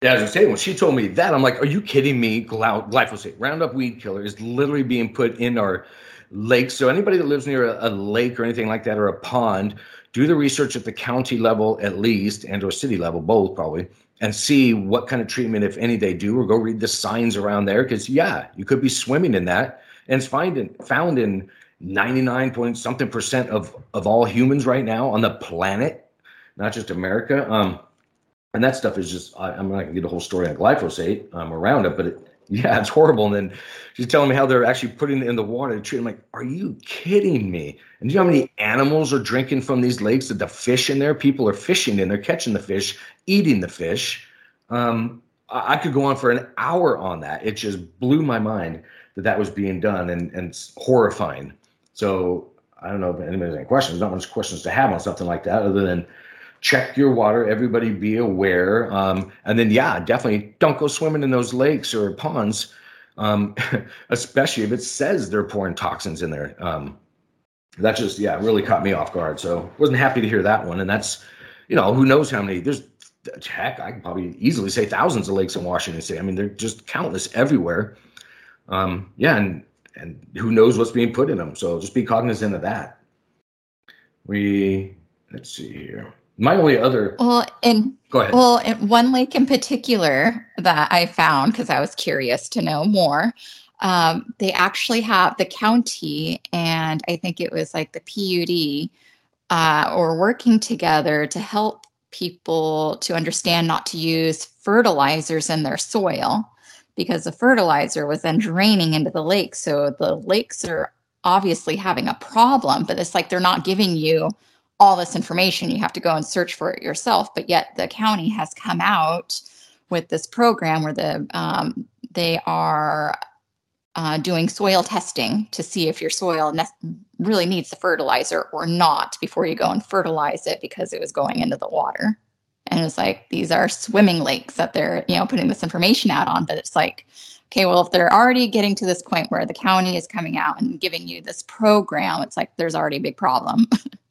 Yeah, as I say, when she told me that, I'm like, "Are you kidding me?" Glyphosate, Roundup weed killer, is literally being put in our lakes. So anybody that lives near a, a, lake or anything like that, or a pond, do the research at the county level at least, and or city level, both probably, and see what kind of treatment, if any, they do, or go read the signs around there. Because yeah, you could be swimming in that, and it's found in, found in 99 point something percent of of all humans right now on the planet, not just America. Um, and that stuff is just I, am not gonna get a whole story on glyphosate um, around it, but it, yeah, it's horrible. And then she's telling me how they're actually putting it in the water to treat. I'm like, are you kidding me? And do you know how many animals are drinking from these lakes? That the fish in there, people are fishing in, they're catching the fish, eating the fish. Um, I, I could go on for an hour on that. It just blew my mind that that was being done, and and it's horrifying. So I don't know if anybody has any questions. Not much questions to have on something like that, other than check your water. Everybody be aware. Um, and then, yeah, definitely don't go swimming in those lakes or ponds, um, especially if it says they're pouring toxins in there. Um, that just, yeah, really caught me off guard. So wasn't happy to hear that one. And that's, you know, who knows how many, there's, heck, I can probably easily say thousands of lakes in Washington State. I mean, they're just countless everywhere. Um, yeah, and and who knows what's being put in them. So just be cognizant of that. We let's see here. My only other well, and go ahead. Well, one lake in particular that I found because I was curious to know more. Um, they actually have the county and I think it was like the PUD uh, or working together to help people to understand not to use fertilizers in their soil because the fertilizer was then draining into the lake. So the lakes are obviously having a problem, but it's like they're not giving you all this information. You have to go and search for it yourself. But yet the county has come out with this program where the um, they are uh, doing soil testing to see if your soil ne- really needs the fertilizer or not before you go and fertilize it because it was going into the water. And it's like these are swimming lakes that they're you know putting this information out on, but it's like okay, well, if they're already getting to this point where the county is coming out and giving you this program, it's like there's already a big problem.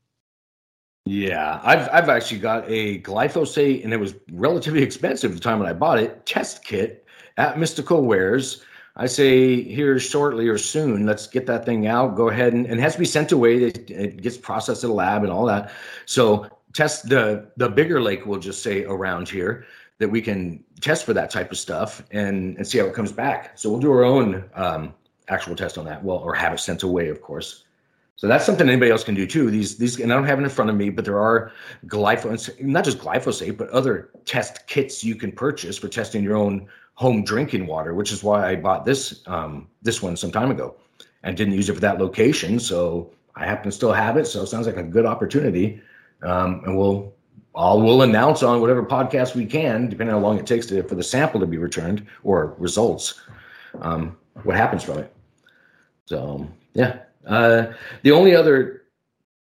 Yeah, I've I've actually got a glyphosate, and it was relatively expensive the time when I bought it. Test kit at Mystical Wares. I say here shortly or soon. Let's get that thing out. Go ahead and, and it has to be sent away. It, it gets processed at a lab and all that. So test the the bigger lake. We'll just say around here that we can test for that type of stuff and and see how it comes back. So we'll do our own um, actual test on that. Well, or have it sent away, of course. So that's something anybody else can do too. These these and I don't have it in front of me, but there are glyphosate, not just glyphosate, but other test kits you can purchase for testing your own home drinking water, which is why I bought this um, this one some time ago and didn't use it for that location. So I happen to still have it. So it sounds like a good opportunity. Um, and we'll all we'll announce on whatever podcast we can, depending on how long it takes to for the sample to be returned or results. Um, what happens from it. So yeah. Uh, the only other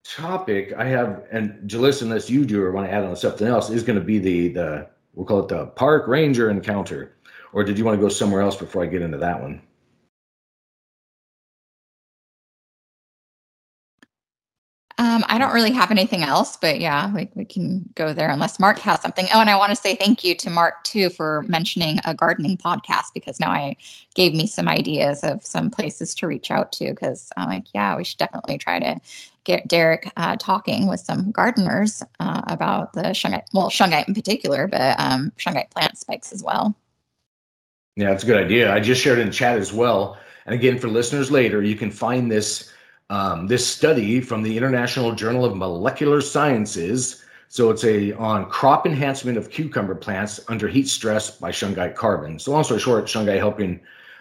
topic I have, and Julissa, unless you do or want to add on something else, is going to be the the we'll call it the park ranger encounter. Or did you want to go somewhere else before I get into that one? Um, I don't really have anything else, but yeah, we, we can go there unless Mark has something. Oh, and I want to say thank you to Mark too for mentioning a gardening podcast because now I gave me some ideas of some places to reach out to because I'm like, yeah, we should definitely try to get Derek uh, talking with some gardeners uh, about the shungite, well, shungite in particular, but um, shungite plant spikes as well. Yeah, that's a good idea. I just shared in chat as well. And again, for listeners later, you can find this um, this study from the International Journal of Molecular Sciences. So it's a on crop enhancement of cucumber plants under heat stress by shungite carbon. So long story short, shungite helping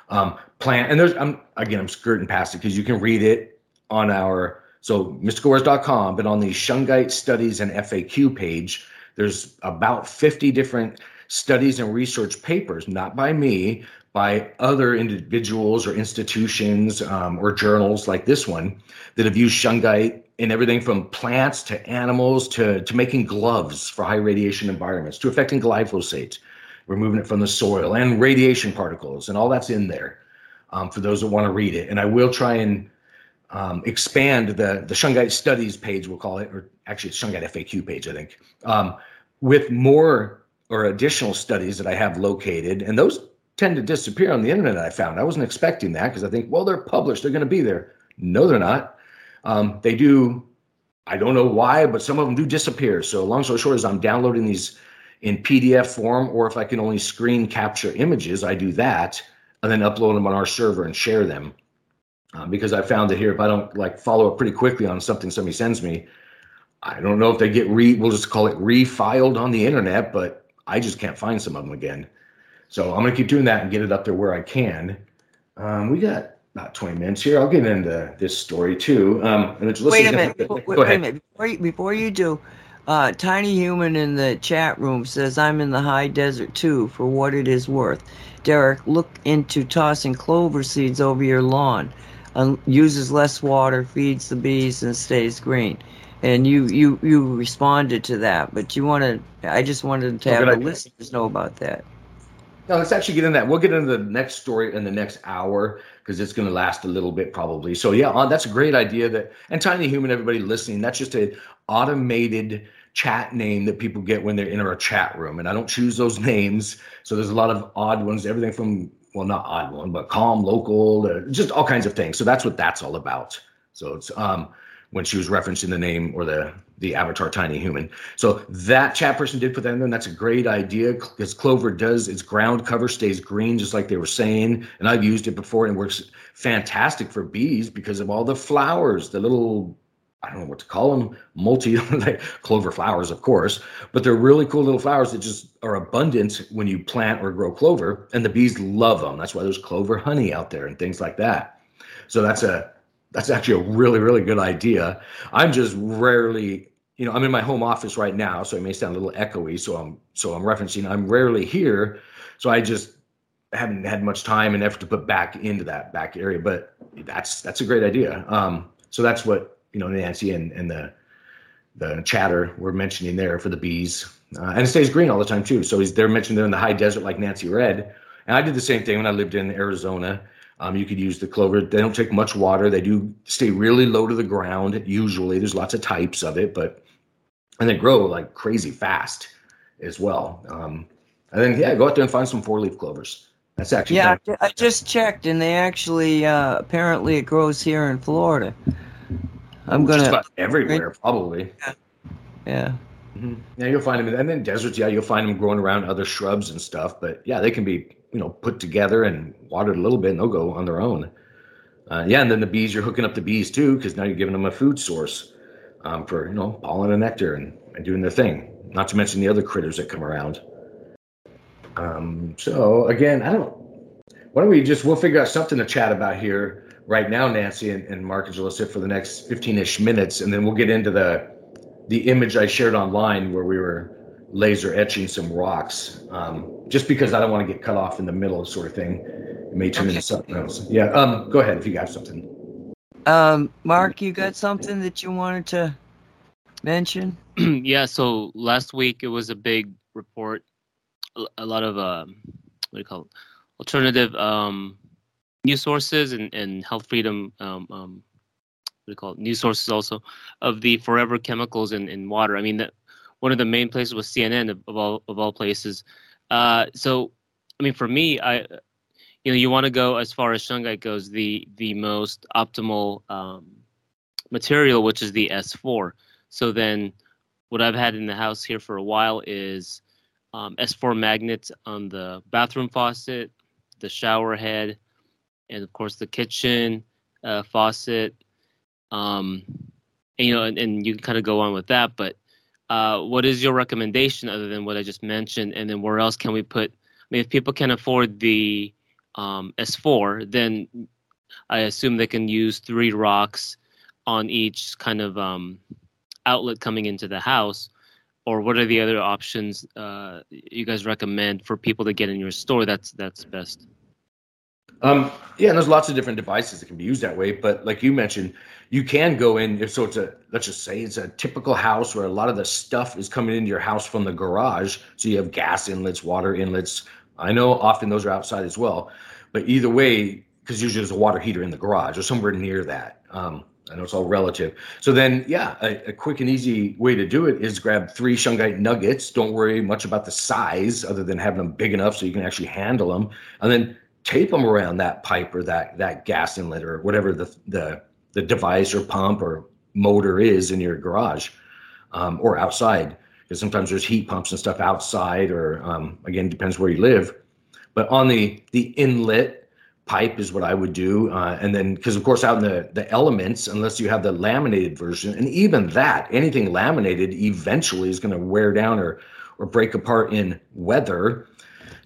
um, plant. And there's I'm again I'm skirting past it because you can read it on our so mysticalwares.com, but on the shungite studies and FAQ page, there's about 50 different studies and research papers, not by me, by other individuals or institutions um, or journals like this one that have used shungite in everything from plants to animals to, to making gloves for high radiation environments to affecting glyphosate, removing it from the soil and radiation particles, and all that's in there um, for those that want to read it. And I will try and um, expand the, the shungite studies page, we'll call it, or actually it's shungite FAQ page, I think, um, with more or additional studies that I have located, and those tend to disappear on the internet. I found I wasn't expecting that because I think, well, they're published, they're going to be there. No, they're not. Um, they do. I don't know why, but some of them do disappear. So long story short is I'm downloading these in PDF form, or if I can only screen capture images, I do that and then upload them on our server and share them. Uh, because I found that here, if I don't like follow up pretty quickly on something somebody sends me, I don't know if they get re, we'll just call it refiled on the internet, but I just can't find some of them again. So I'm going to keep doing that and get it up there where I can. Um, we got about 20 minutes here. I'll get into this story too. Um, wait a minute. Before, wait, wait, a minute. Before you, before you do, uh, Tiny Human in the chat room says, I'm in the high desert too, for what it is worth. Derek, look into tossing clover seeds over your lawn. Uses less water, feeds the bees, and stays green and you you you responded to that but you want to i just wanted to have the listeners know about that no let's actually get in that. We'll get into the next story in the next hour because it's going to last a little bit probably. So yeah uh, that's a great idea that and tiny human everybody listening that's just an automated chat name that people get when they're in our chat room and i don't choose those names. So there's a lot of odd ones everything from well not odd one but calm local uh, just all kinds of things. So that's what that's all about. So it's um when she was referencing the name or the the avatar tiny human. So that chat person did put that in there, and that's a great idea because Clover does its ground cover stays green, just like they were saying. And I've used it before and it works fantastic for bees because of all the flowers, the little I don't know what to call them, multi clover flowers, of course, but they're really cool little flowers that just are abundant when you plant or grow clover, and the bees love them. That's why there's clover honey out there and things like that. So that's a that's actually a really really good idea. I'm just rarely you know i'm in my home office right now so it may sound a little echoey so i'm so i'm referencing i'm rarely here so i just haven't had much time and effort to put back into that back area but that's that's a great idea. Um so that's what you know nancy and and the the chatter we're mentioning there for the bees. Uh, and it stays green all the time too so he's they're mentioned they're in the high desert like nancy Red. and i did the same thing when i lived in arizona um, you could use the clover. They don't take much water. They do stay really low to the ground. Usually, there's lots of types of it, but and they grow like crazy fast as well. Um, and then yeah, go out there and find some four leaf clovers. That's actually yeah. I just checked, and they actually uh, apparently it grows here in Florida. I'm gonna just about everywhere probably. Yeah. Yeah. Mm-hmm. Yeah, you'll find them, and then deserts. Yeah, you'll find them growing around other shrubs and stuff. But yeah, they can be you know put together and watered a little bit, and they'll go on their own. Uh, yeah, and then the bees, you're hooking up the bees too, because now you're giving them a food source um, for you know pollen and nectar and, and doing their thing. Not to mention the other critters that come around. Um, so again, I don't. Why don't we just we'll figure out something to chat about here right now, Nancy and, and Mark and Julissa for the next 15ish minutes, and then we'll get into the the image I shared online where we were laser etching some rocks, um, just because I don't want to get cut off in the middle, sort of thing. It may turn into something else. Yeah. Um, go ahead if you got something. Um, Mark, you got something that you wanted to mention? yeah. So last week it was a big report. A lot of uh, what do you call it? Alternative um, news sources and, and health freedom um, um, what do you call it? News sources also of the forever chemicals in, in water. I mean, that one of the main places was CNN of, of all of all places. Uh, so, I mean, for me, I you know you want to go as far as shungite goes, the the most optimal um, material, which is the S4. So then, what I've had in the house here for a while is um, S4 magnets on the bathroom faucet, the shower head, and of course the kitchen uh, faucet. Um, and, you know, and, and you can kind of go on with that, but uh, what is your recommendation other than what I just mentioned? And then where else can we put? I mean, if people can afford the um, S4, then I assume they can use three rocks on each kind of um, outlet coming into the house. Or what are the other options uh, you guys recommend for people to get in your store? That's that's best. Um, yeah, and there's lots of different devices that can be used that way. But like you mentioned, you can go in. So, it's a let's just say it's a typical house where a lot of the stuff is coming into your house from the garage. So you have gas inlets, water inlets. I know often those are outside as well, but either way, because usually there's a water heater in the garage or somewhere near that. Um, I know it's all relative. So then, yeah, a, a, quick and easy way to do it is grab three shungite nuggets. Don't worry much about the size, other than having them big enough so you can actually handle them, and then tape them around that pipe or that that gas inlet or whatever the the the device or pump or motor is in your garage um, or outside. Because sometimes there's heat pumps and stuff outside, or um, again depends where you live. But on the the inlet pipe is what I would do. Uh, and then, because of course, out in the, the elements, unless you have the laminated version, and even that, anything laminated eventually is going to wear down or, or break apart in weather.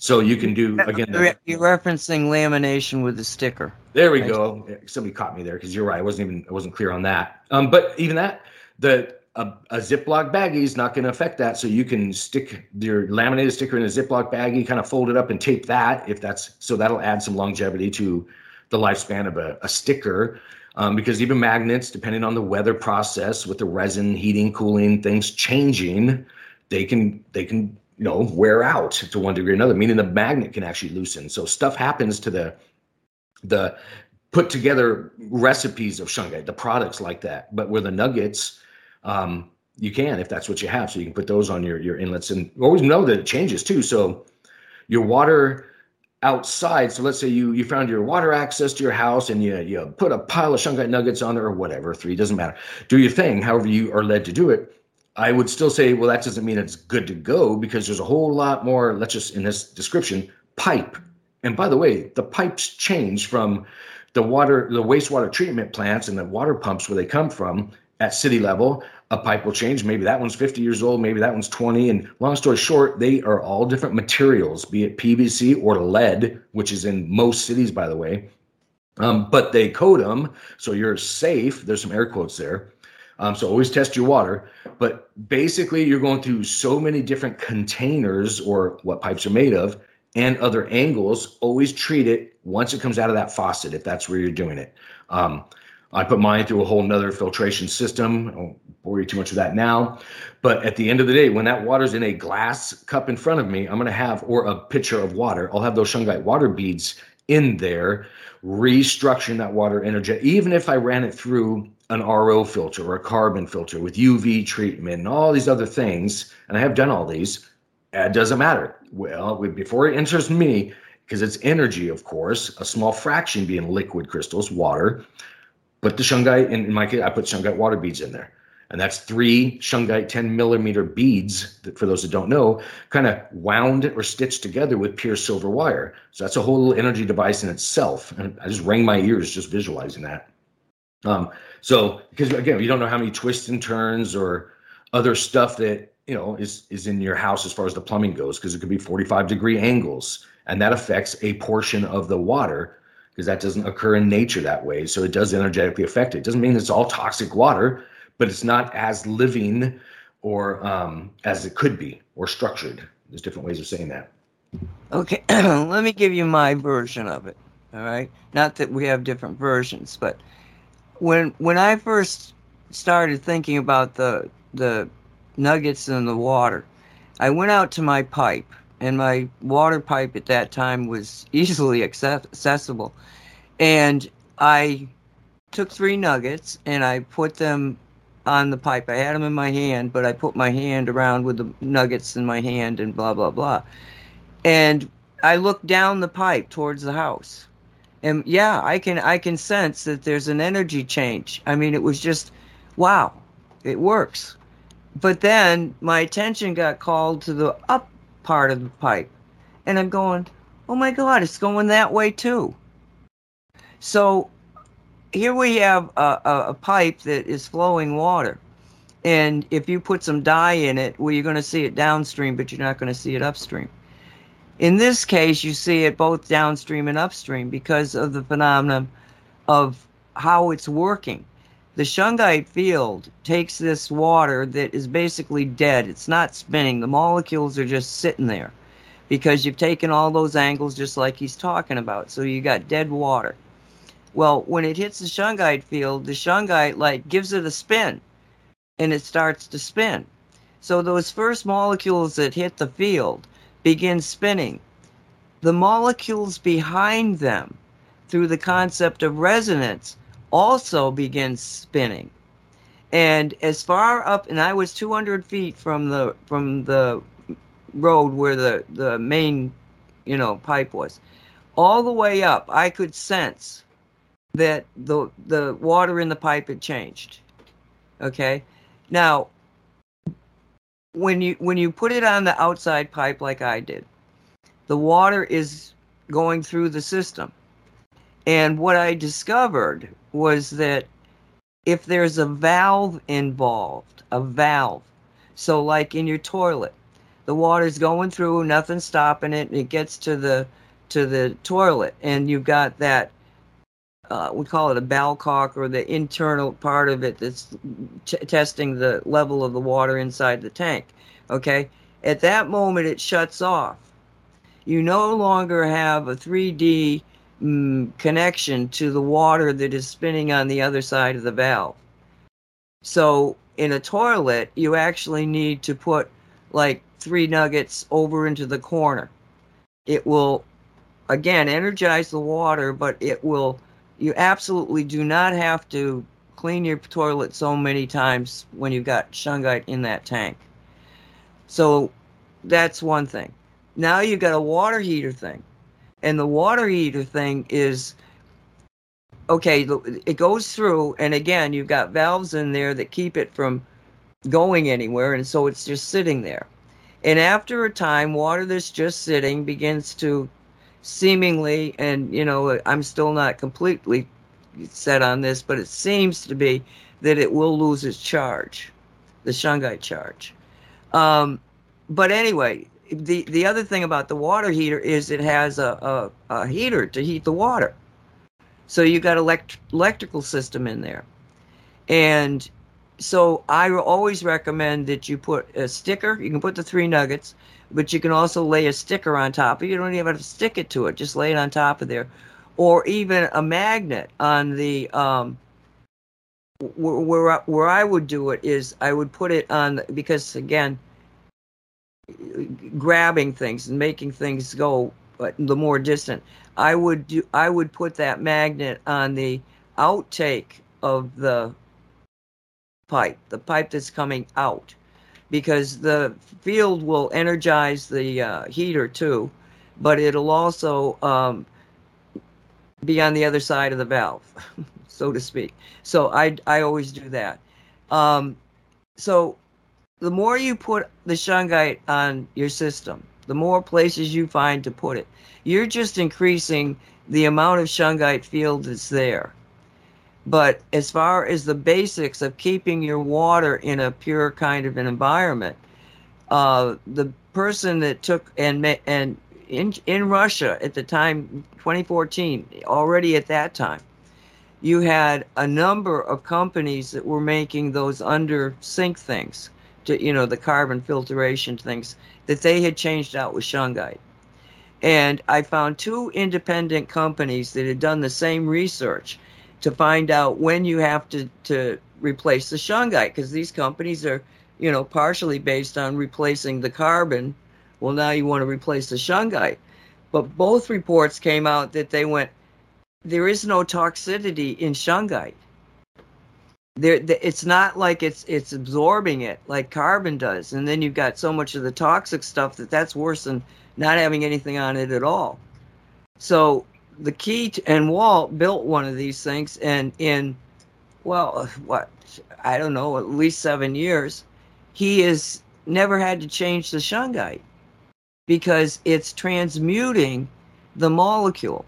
So you can do again. You're referencing lamination with the sticker. There we go. Somebody caught me there because you're right. I wasn't even I wasn't clear on that. Um, but even that, the a, a Ziploc baggie is not going to affect that. So you can stick your laminated sticker in a Ziploc baggie, kind of fold it up and tape that if that's so that'll add some longevity to the lifespan of a, a sticker. Um, because even magnets, depending on the weather process with the resin heating, cooling, things changing, they can they can you know wear out to one degree or another. Meaning the magnet can actually loosen. So stuff happens to the the put together recipes of shungite, the products like that. But where the nuggets um, you can if that's what you have. So you can put those on your your inlets and always know that it changes too. So your water outside. So let's say you you found your water access to your house and you you put a pile of shungite nuggets on there or whatever, three doesn't matter. Do your thing, however you are led to do it. I would still say, well, that doesn't mean it's good to go because there's a whole lot more. Let's just in this description, pipe. And by the way, the pipes change from the water, the wastewater treatment plants and the water pumps where they come from at city level, a pipe will change. Maybe that one's 50 years old, maybe that one's 20. And long story short, they are all different materials, be it PVC or lead, which is in most cities, by the way. Um, but they coat them so you're safe. There's some air quotes there. Um, so always test your water. But basically, you're going through so many different containers or what pipes are made of and other angles. Always treat it once it comes out of that faucet if that's where you're doing it. Um, I put mine through a whole nother filtration system. I won't bore you too much with that now. But at the end of the day, when that water's in a glass cup in front of me, I'm going to have, or a pitcher of water, I'll have those shungite water beads in there, restructuring that water energy. Even if I ran it through an RO filter or a carbon filter with UV treatment and all these other things, and I have done all these, it doesn't matter. Well, before it enters me, because it's energy, of course, a small fraction being liquid crystals, water, put the shungite in, in my case i put shungite water beads in there. And that's three shungite 10 millimeter beads that for those that don't know kind of wound or stitched together with pure silver wire. So that's a whole little energy device in itself and i just rang my ears just visualizing that um, so because again you don't know how many twists and turns or other stuff that you know is is in your house as far as the plumbing goes because it could be 45 degree angles and that affects a portion of the water because that doesn't occur in nature that way. So it does energetically affect it. It doesn't mean it's all toxic water, but it's not as living or um, as it could be or structured. There's different ways of saying that. Okay, let me give you my version of it. All right, not that we have different versions, but when when I first started thinking about the the nuggets in the water, I went out to my pipe and my water pipe at that time was easily accessible. And I took three nuggets and I put them on the pipe. I had them in my hand, but I put my hand around with the nuggets in my hand and blah blah blah. And I looked down the pipe towards the house. And yeah, I can I can sense that there's an energy change. I mean, it was just wow. It works. But then my attention got called to the up part of the pipe. And I'm going, oh my God, it's going that way too. So here we have a, a, a pipe that is flowing water. And if you put some dye in it, well, you're going to see it downstream, but you're not going to see it upstream. In this case, you see it both downstream and upstream because of the phenomenon of how it's working the shungite field takes this water that is basically dead. It's not spinning. The molecules are just sitting there because you've taken all those angles just like he's talking about. So you got dead water. Well, when it hits the shungite field, the shungite like gives it a spin and it starts to spin. So those first molecules that hit the field begin spinning. The molecules behind them through the concept of resonance also begin spinning. And as far up, and I was 200 feet from the from the road where the the main, you know, pipe was, all the way up, I could sense that the the water in the pipe had changed. Okay, now when you when you put it on the outside pipe like I did, the water is going through the system. And what I discovered was that if there's a valve involved, a valve, so like in your toilet, the water's going through, nothing's stopping it, it gets to the to the toilet, and you've got that uh, we call it a ballcock or the internal part of it that's t- testing the level of the water inside the tank. Okay, at that moment it shuts off. You no longer have a 3D mm, connection to the water that is spinning on the other side of the valve. So in a toilet, you actually need to put like three nuggets over into the corner. It will, again, energize the water, but it will, you absolutely do not have to clean your toilet so many times when you've got shungite in that tank. So that's one thing. Now you have got a water heater thing. And the water heater thing is okay, it goes through, and again, you've got valves in there that keep it from going anywhere, and so it's just sitting there. And after a time, water that's just sitting begins to seemingly, and you know, I'm still not completely set on this, but it seems to be that it will lose its charge, the Shungite charge. Um, but anyway, the the other thing about the water heater is it has a, a, a heater to heat the water. So you got elect- electrical system in there. And so I always recommend that you put a sticker. You can put the three nuggets, but you can also lay a sticker on top. You don't even have to stick it to it. Just lay it on top of there, or even a magnet on the. Um, where where, where I would do it is I would put it on because again, grabbing things and making things go the more distant i would do i would put that magnet on the outtake of the pipe the pipe that's coming out because the field will energize the uh, heater too but it'll also um, be on the other side of the valve so to speak so i i always do that um, so the more you put the shungite on your system, the more places you find to put it. You're just increasing the amount of shungite field that's there. But as far as the basics of keeping your water in a pure kind of an environment, uh, the person that took and and in in Russia at the time, 2014, already at that time, you had a number of companies that were making those under sink things to, you know, the carbon filtration things that they had changed out with shungite. And I found two independent companies that had done the same research to find out when you have to, to replace the shungite because these companies are, you know, partially based on replacing the carbon. Well, now you want to replace the shungite. But both reports came out that they went, there is no toxicity in shungite there it's not like it's it's absorbing it like carbon does and then you've got so much of the toxic stuff that that's worse than not having anything on it at all so the key and walt built one of these things and in well what i don't know at least seven years he has never had to change the shungite because it's transmuting the molecule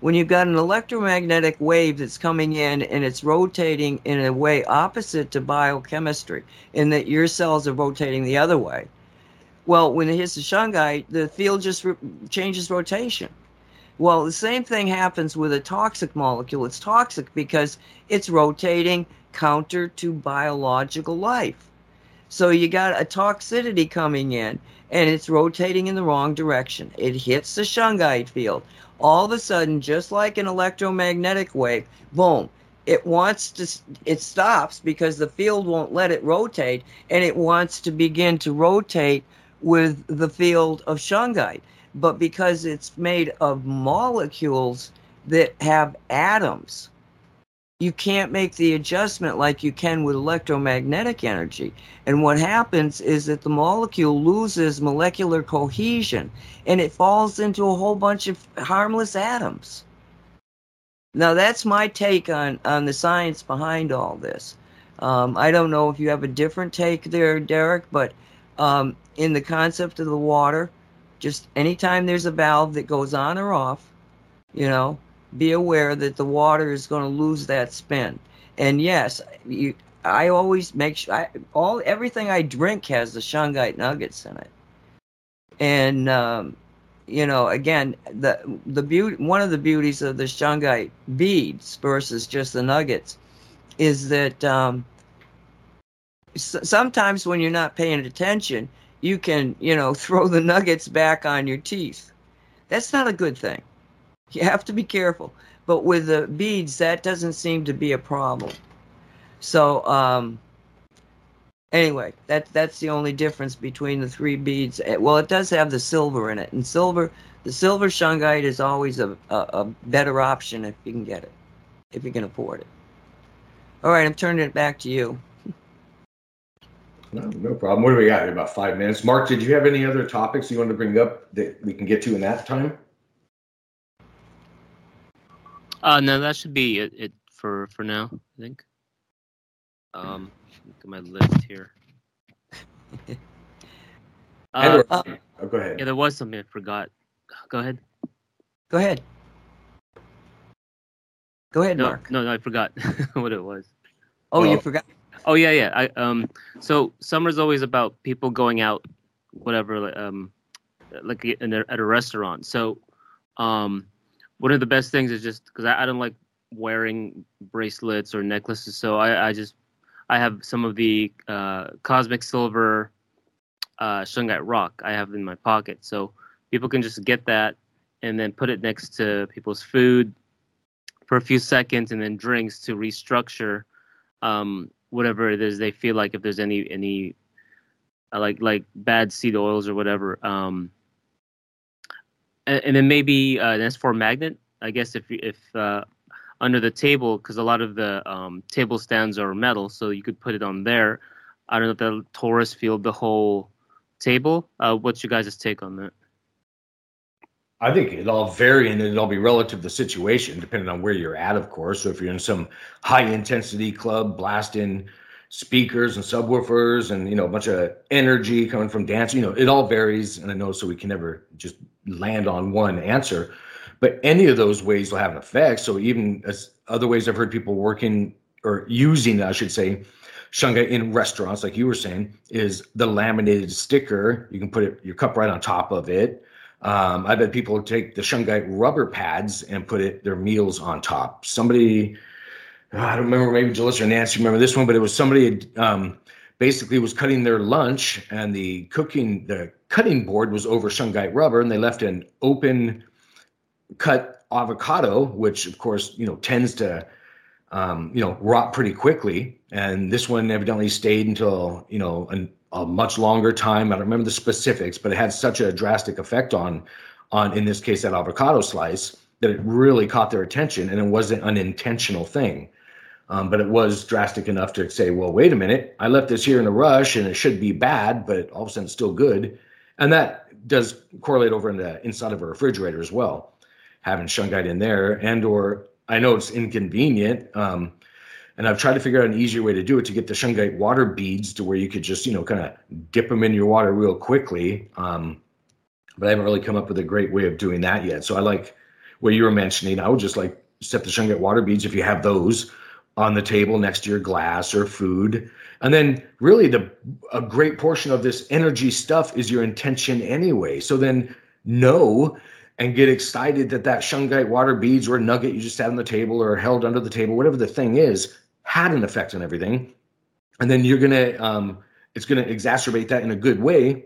when you've got an electromagnetic wave that's coming in and it's rotating in a way opposite to biochemistry, in that your cells are rotating the other way. Well, when it hits the shungite, the field just re- changes rotation. Well, the same thing happens with a toxic molecule. It's toxic because it's rotating counter to biological life. So you got a toxicity coming in and it's rotating in the wrong direction. It hits the shungite field all of a sudden, just like an electromagnetic wave, boom, it wants to, it stops because the field won't let it rotate and it wants to begin to rotate with the field of shungite. But because it's made of molecules that have atoms, you can't make the adjustment like you can with electromagnetic energy. And what happens is that the molecule loses molecular cohesion and it falls into a whole bunch of harmless atoms. Now, that's my take on, on the science behind all this. Um, I don't know if you have a different take there, Derek, but um, in the concept of the water, just anytime there's a valve that goes on or off, you know, be aware that the water is going to lose that spin. And yes, you, I always make sure I, all everything I drink has the shungite nuggets in it. And um, you know, again, the the beauty one of the beauties of the shungite beads versus just the nuggets is that um, sometimes when you're not paying attention, you can you know throw the nuggets back on your teeth. That's not a good thing. You have to be careful. But with the beads, that doesn't seem to be a problem. So, um, anyway, that that's the only difference between the three beads. Eh, well, it does have the silver in it, and silver, the silver shungite is always a, a, a better option if you can get it, if you can afford it. All right, I'm turning it back to you. No, no problem. What do we got? About five minutes. Mark, did you have any other topics you wanted to bring up that we can get to in that time? Uh, no, that should be it, it for for now. I think. Um, look at my list here. uh, oh, go ahead. Yeah, there was something I forgot. Go ahead. Go ahead. Go ahead, no, Mark. No, no, I forgot what it was. Oh, you forgot. Oh yeah, yeah. I um. So summer's always about people going out, whatever. Um, like in a, at a restaurant. So, um, one of the best things is just because I, I, don't like wearing bracelets or necklaces, so I, I just I have some of the uh, cosmic silver uh, shungite rock I have in my pocket, so people can just get that and then put it next to people's food for a few seconds, and then drinks to restructure um, whatever it is they feel like if there's any any uh, like like bad seed oils or whatever. Um, and, and then maybe uh, an S4 magnet. I guess if if uh, under the table, because a lot of the um, table stands are metal, so you could put it on there. I don't know if the torus field the whole table. Uh, what's your guys' take on that? I think it all vary and it'll be relative to the situation, depending on where you're at, of course. So if you're in some high intensity club, blasting speakers and subwoofers and you know a bunch of energy coming from dance, you know, it all varies. And I know so we can never just land on one answer. But any of those ways will have an effect. So even as other ways I've heard people working or using, I should say, shungite in restaurants, like you were saying, is the laminated sticker. You can put it your cup right on top of it. Um, I've had people take the shungite rubber pads and put it their meals on top. Somebody, I don't remember, maybe Julissa or Nancy remember this one, but it was somebody um, basically was cutting their lunch and the cooking the cutting board was over shungite rubber and they left an open cut avocado, which of course you know tends to um, you know rot pretty quickly, and this one evidently stayed until you know an, a much longer time. I don't remember the specifics, but it had such a drastic effect on on in this case that avocado slice that it really caught their attention, and it wasn't an intentional thing. Um, but it was drastic enough to say, well, wait a minute, I left this here in a rush and it should be bad, but all of a sudden it's still good. And that does correlate over in the inside of a refrigerator as well having shungite in there and or i know it's inconvenient um, and i've tried to figure out an easier way to do it to get the shungite water beads to where you could just you know kind of dip them in your water real quickly um, but i haven't really come up with a great way of doing that yet. So i like what you were mentioning. I would just like set the shungite water beads if you have those on the table next to your glass or food. And then really the a great portion of this energy stuff is your intention anyway. So then know and get excited that that shungite water beads or nugget you just had on the table or held under the table, whatever the thing is, had an effect on everything. And then you're gonna, um, it's gonna exacerbate that in a good way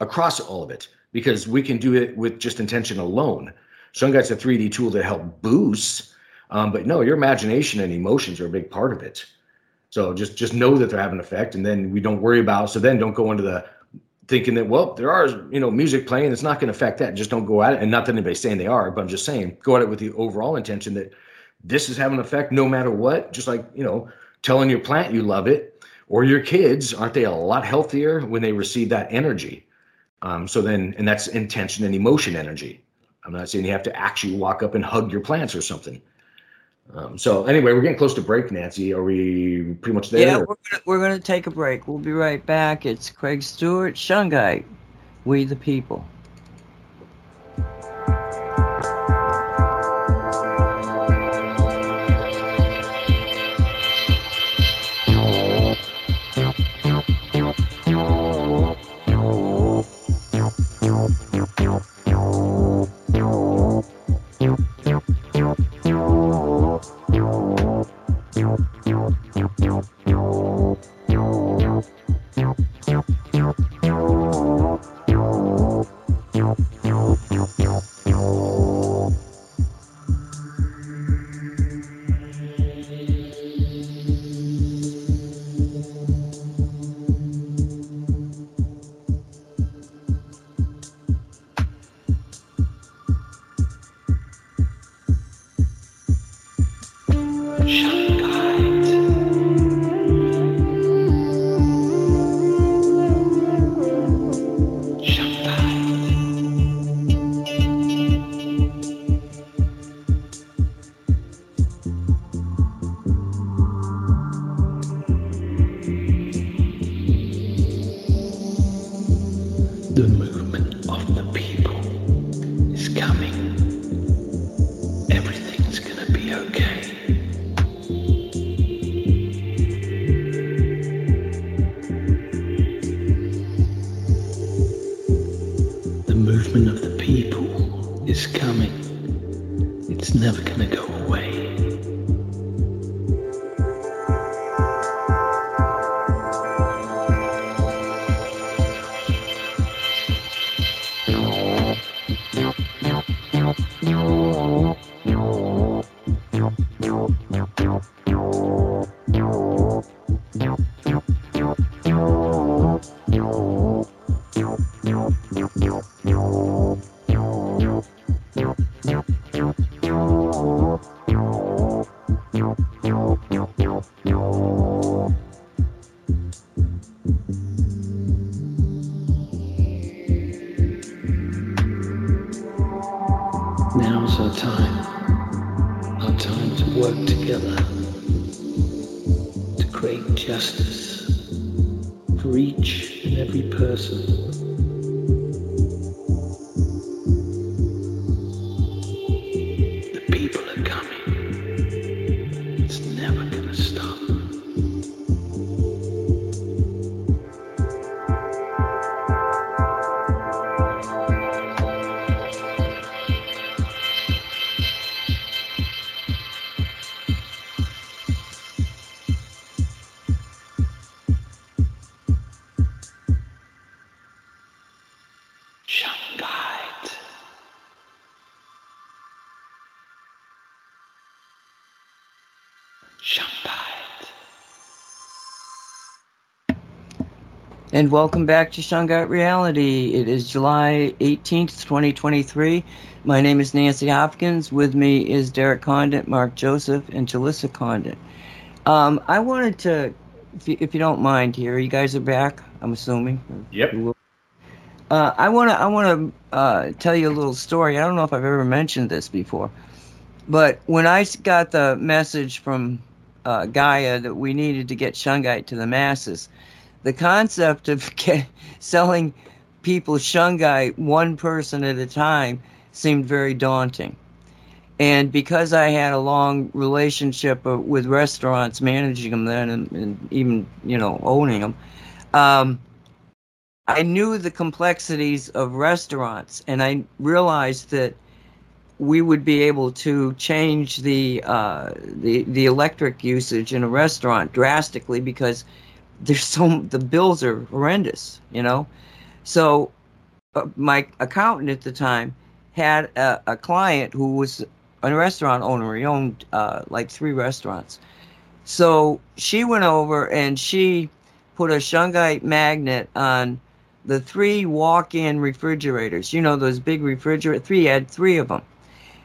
across all of it because we can do it with just intention alone. Shungite's a 3D tool that help boost, um, but no, your imagination and emotions are a big part of it. So just just know that they're having an effect, and then we don't worry about. So then don't go into the thinking that well there are you know music playing it's not going to affect that just don't go at it and not that anybody's saying they are but i'm just saying go at it with the overall intention that this is having an effect no matter what. Just like you know, telling your plant you love it, or your kids aren't they a lot healthier when they receive that energy? Um, so then, and that's intention and emotion energy. I'm not saying you have to actually walk up and hug your plants or something. Um, so anyway, we're getting close to break, Nancy. Are we pretty much there? Yeah, we're gonna, we're gonna take a break. We'll be right back. It's Craig Stewart, Shungite, We the People. And welcome back to Shungite Reality. It is July 18th, 2023. My name is Nancy Hopkins. With me is Derek Condit, Mark Joseph, and Julissa Condit. Um, I wanted to, if you, if you, don't mind here, you guys are back, I'm assuming. Yep. Uh, I want to I want to uh, tell you a little story. I don't know if I've ever mentioned this before, but when I got the message from uh, Gaia that we needed to get Shungite to the masses, the concept of get, selling people shungite one person at a time seemed very daunting. And because I had a long relationship uh, with restaurants, managing them then, and, and even you know owning them, um, I knew the complexities of restaurants, and I realized that we would be able to change the uh, the the electric usage in a restaurant drastically because there's so the bills are horrendous, you know. So uh, my accountant at the time had a, a, client who was a restaurant owner. He owned uh, like three restaurants. So she went over and she put a shungite magnet on the three walk-in refrigerators. You know those big refrigerators. Three had three of them.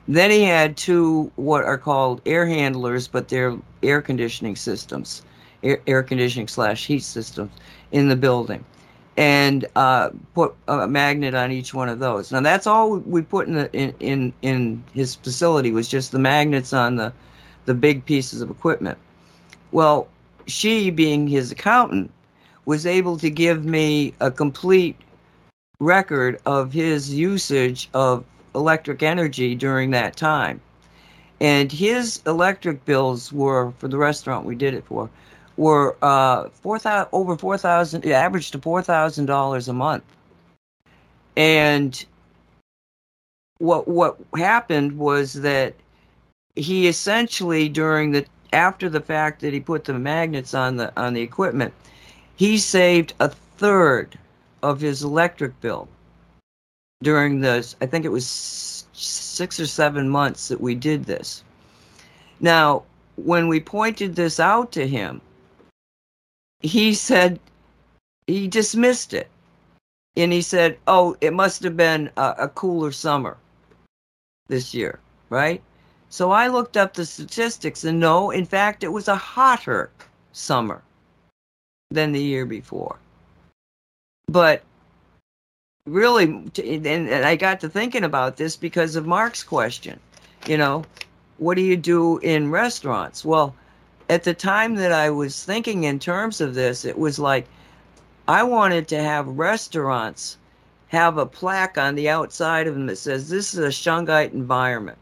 Then he had two what are called air handlers, but they're air conditioning systems, air, conditioning slash heat systems in the building, and uh, put a magnet on each one of those. Now that's all we put in the in in, in his facility was just the magnets on the the big pieces of equipment. Well, she, being his accountant, was able to give me a complete record of his usage of electric energy during that time. And his electric bills were for the restaurant we did it for were uh, four thousand over four thousand, averaged to four thousand dollars a month. And what what happened was that he essentially during the after the fact that he put the magnets on the on the equipment, he saved a third of his electric bill during the I think it was six or seven months that we did this. Now, when we pointed this out to him, he said he dismissed it. And he said, Oh, it must have been a, a cooler summer this year, right? So I looked up the statistics, and no, in fact, it was a hotter summer than the year before. But really, and, and I got to thinking about this because of Mark's question. You know, what do you do in restaurants? Well, at the time that I was thinking in terms of this, it was like I wanted to have restaurants have a plaque on the outside of them that says this is a Shungite environment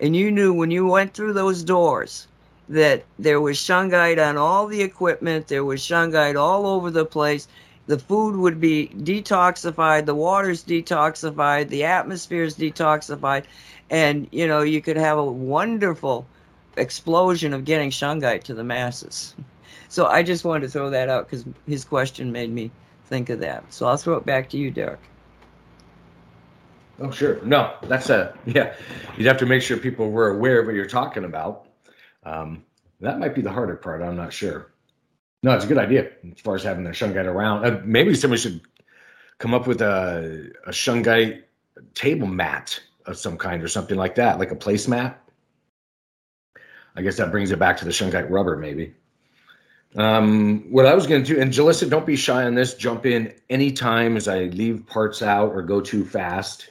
and you knew when you went through those doors that there was shungite on all the equipment, there was shungite all over the place. The food would be detoxified, the water's detoxified, the atmosphere's detoxified, and you know, you could have a wonderful explosion of getting shungite to the masses. So I just wanted to throw that out because his question made me think of that. So I'll throw it back to you, Derek. Oh, sure. No, that's a, yeah. You'd have to make sure people were aware of what you're talking about. Um, that might be the harder part. I'm not sure. No, it's a good idea as far as having the shungite around. Uh, maybe somebody should come up with a, a shungite table mat of some kind or something like that, like a placemat. I guess that brings it back to the shungite rubber, maybe. Um, what I was going to do, and Julissa, don't be shy on this. Jump in anytime as I leave parts out or go too fast.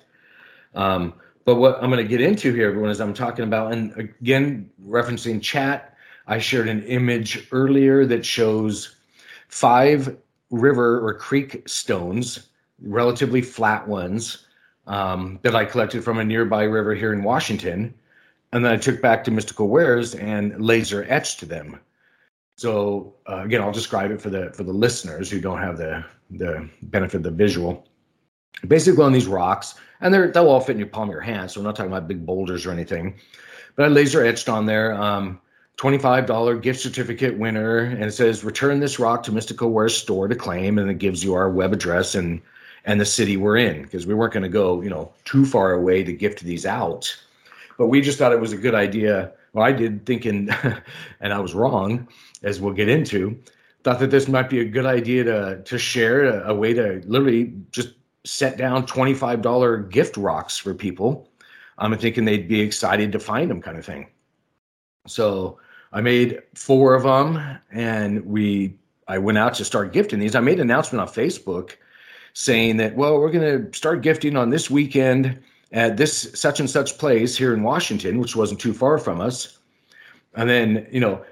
Um, but what I'm going to get into here, everyone, is I'm talking about, and again, referencing chat, I shared an image earlier that shows five river or creek stones, relatively flat ones, um, that I collected from a nearby river here in Washington. And then I took back to Mystical Wares and laser etched them. So uh, again, I'll describe it for the for the listeners who don't have the the benefit of the visual basically on these rocks, and they're they'll all fit in your palm of your hand. So we're not talking about big boulders or anything. But I laser etched on there. Um, $25 gift certificate winner and it says return this rock to mystical wares store to claim and it gives you our web address and and the city we're in because we weren't going to go you know too far away to gift these out but we just thought it was a good idea well i did thinking and i was wrong as we'll get into thought that this might be a good idea to to share a, a way to literally just set down $25 gift rocks for people. I'm thinking they'd be excited to find them, kind of thing. So I made four of them, and we I went out to start gifting these. I made an announcement on Facebook saying that well, we're going to start gifting on this weekend at this such and such place here in Washington, which wasn't too far from us. And then you know,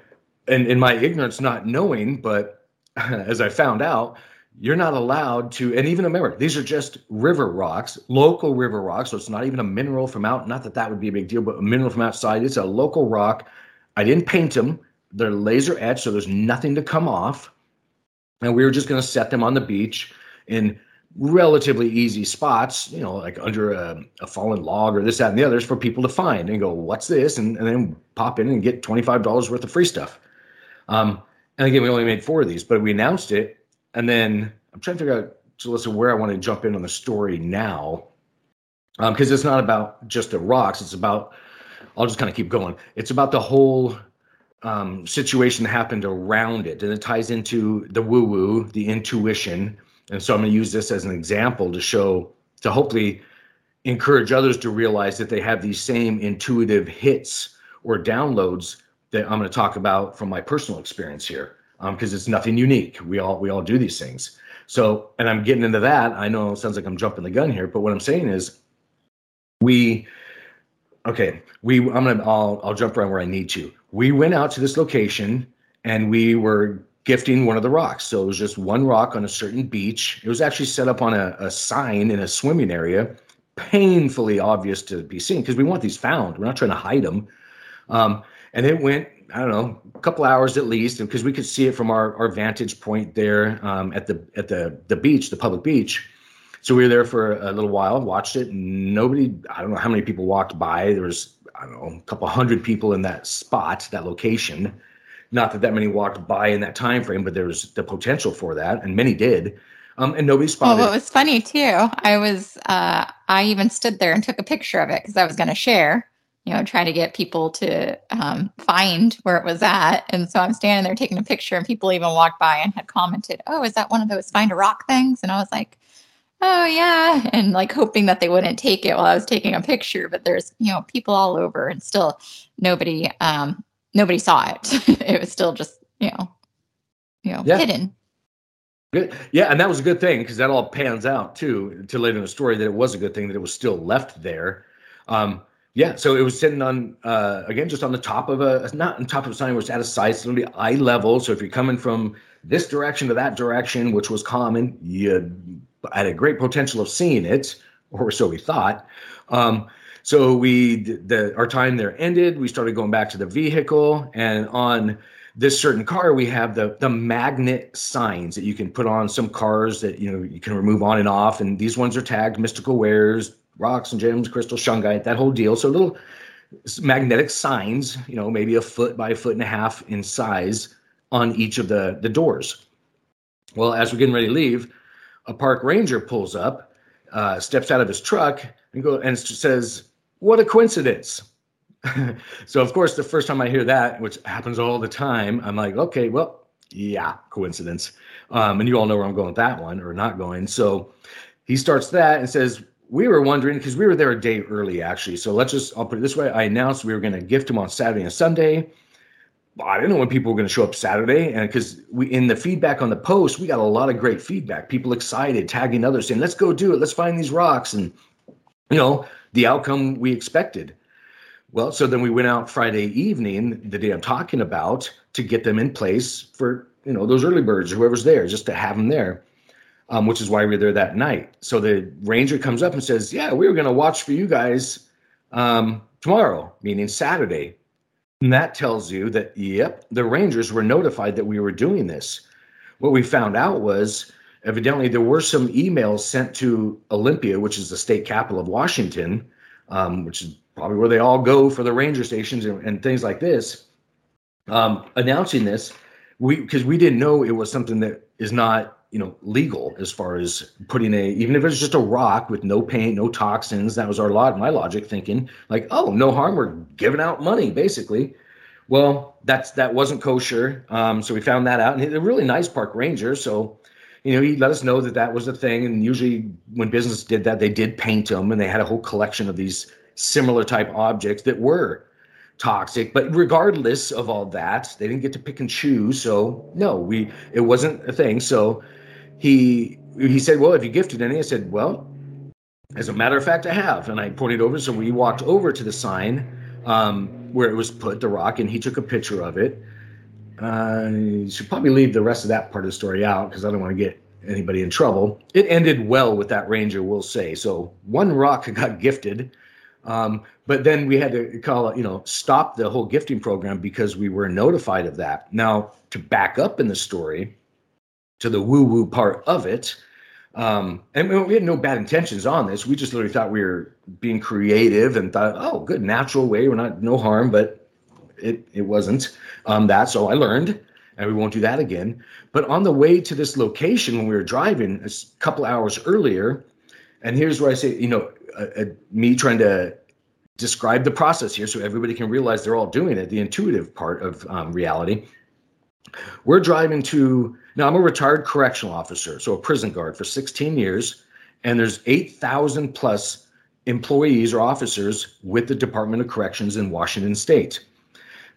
and in my ignorance, not knowing, but as I found out, you're not allowed to and even remember these are just river rocks local river rocks. So it's not even a mineral from out not that that would be a big deal but a mineral from outside. It's a local rock. I didn't paint them. They're laser etched so there's nothing to come off. And we were just going to set them on the beach in relatively easy spots you know like under a, a, fallen log or this that and the others for people to find and go what's this and, and then pop in and get $25 worth of free stuff um, and again we only made four of these but we announced it and then I'm trying to figure out, Julissa, where I want to jump in on the story now. Because um, it's not about just the rocks. It's about, I'll just kind of keep going. It's about the whole um, situation that happened around it. And it ties into the woo woo, the intuition. And so I'm going to use this as an example to show, to hopefully encourage others to realize that they have these same intuitive hits or downloads that I'm going to talk about from my personal experience here because um, it's nothing unique. We all we all do these things. So, and I'm getting into that. I know it sounds like I'm jumping the gun here, but what I'm saying is, we, okay, we. I'm gonna. I'll I'll jump around where I need to. We went out to this location and we were gifting one of the rocks. So it was just one rock on a certain beach. It was actually set up on a, a sign in a swimming area, painfully obvious to be seen because we want these found. We're not trying to hide them. Um, and it went I don't know, a couple hours at least, because we could see it from our, our vantage point there um, at the at the the beach, the public beach. So we were there for a little while, watched it. Nobody, I don't know how many people walked by. There was I don't know, a couple hundred people in that spot, that location. Not that that many walked by in that time frame, but there was the potential for that, and many did. Um, and nobody spotted. Well, what was funny too, I was, uh, I even stood there and took a picture of it because I was going to share you know, try to get people to um, find where it was at. And so I'm standing there taking a picture, and people even walked by and had commented, "Oh, is that one of those find a rock things?" And I was like, "Oh yeah," and like hoping that they wouldn't take it while I was taking a picture. But there's you know people all over, and still nobody um, nobody saw it. it was still just you know you know yeah. hidden. Good. Yeah, and that was a good thing because that all pans out too to later in the story that it was a good thing that it was still left there. Um, yeah, so it was sitting on uh, again just on the top of a not on top of a sign, was at a it's literally eye level. So if you're coming from this direction to that direction, which was common, you had a great potential of seeing it, or so we thought. Um, so we the our time there ended. We started going back to the vehicle, and on this certain car, we have the the magnet signs that you can put on some cars that you know you can remove on and off, and these ones are tagged mystical wares, rocks and gems, crystal, shungite, that whole deal. So little magnetic signs, you know, maybe a foot by a foot and a half in size on each of the, the doors. Well, as we're getting ready to leave, a park ranger pulls up, uh, steps out of his truck, and go and says, "What a coincidence!" so, of course, the first time I hear that, which happens all the time, I'm like, "Okay, well, yeah, coincidence." Um, and you all know where I'm going with that one, or not going. So, he starts that and says, we were wondering because we were there a day early actually. So let's just I'll put it this way: I announced we were going to gift him on Saturday and Sunday. I didn't know when people were going to show up Saturday, and because we in the feedback on the post, we got a lot of great feedback. People excited, tagging others, saying, "Let's go do it. Let's find these rocks," and you know the outcome we expected. Well, so then we went out Friday evening, the day I'm talking about, to get them in place for you know those early birds, whoever's there, just to have them there um, which is why we were there that night. So the ranger comes up and says, "Yeah, we were going to watch for you guys um, tomorrow, meaning Saturday." And that tells you that, yep, the rangers were notified that we were doing this. What we found out was evidently there were some emails sent to Olympia, which is the state capital of Washington, um, which is probably where they all go for the ranger stations and, and things like this, um, announcing this. We because we didn't know it was something that is not you know legal as far as putting a even if it's just a rock with no paint no toxins that was our lot my logic thinking like oh no harm we're giving out money basically well that's that wasn't kosher um, so we found that out and a really nice park ranger so you know he let us know that that was a thing and usually when business did that they did paint them and they had a whole collection of these similar type objects that were toxic but regardless of all that they didn't get to pick and choose so no we it wasn't a thing so he he said, "Well, have you gifted any?" I said, "Well, as a matter of fact, I have." And I pointed over, so we walked over to the sign um, where it was put, the rock, and he took a picture of it. Uh, you should probably leave the rest of that part of the story out because I don't want to get anybody in trouble. It ended well with that ranger, we'll say. So one rock got gifted. Um, but then we had to call it, you know, stop the whole gifting program because we were notified of that. Now, to back up in the story, to the woo woo part of it. Um, and we had no bad intentions on this. We just literally thought we were being creative and thought, oh, good, natural way. We're not, no harm, but it, it wasn't um, that. So I learned and we won't do that again. But on the way to this location, when we were driving a couple hours earlier, and here's where I say, you know, uh, uh, me trying to describe the process here so everybody can realize they're all doing it, the intuitive part of um, reality. We're driving to now, I'm a retired correctional officer, so a prison guard for 16 years, and there's 8,000 plus employees or officers with the Department of Corrections in Washington State.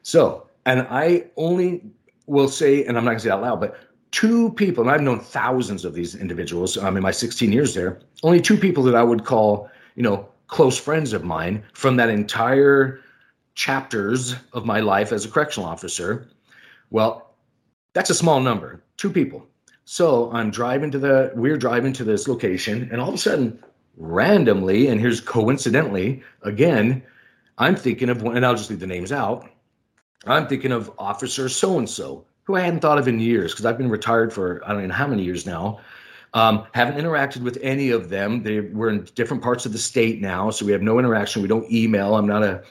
So, and I only will say, and I'm not going to say it out loud, but two people, and I've known thousands of these individuals um, in my 16 years there, only two people that I would call, you know, close friends of mine from that entire chapters of my life as a correctional officer. Well, that's a small number, two people. So I'm driving to the, we're driving to this location, and all of a sudden, randomly, and here's coincidentally, again, I'm thinking of one, and I'll just leave the names out. I'm thinking of Officer so and so, who I hadn't thought of in years because I've been retired for I don't know how many years now. Um, haven't interacted with any of them. They we're in different parts of the state now, so we have no interaction. We don't email. I'm not a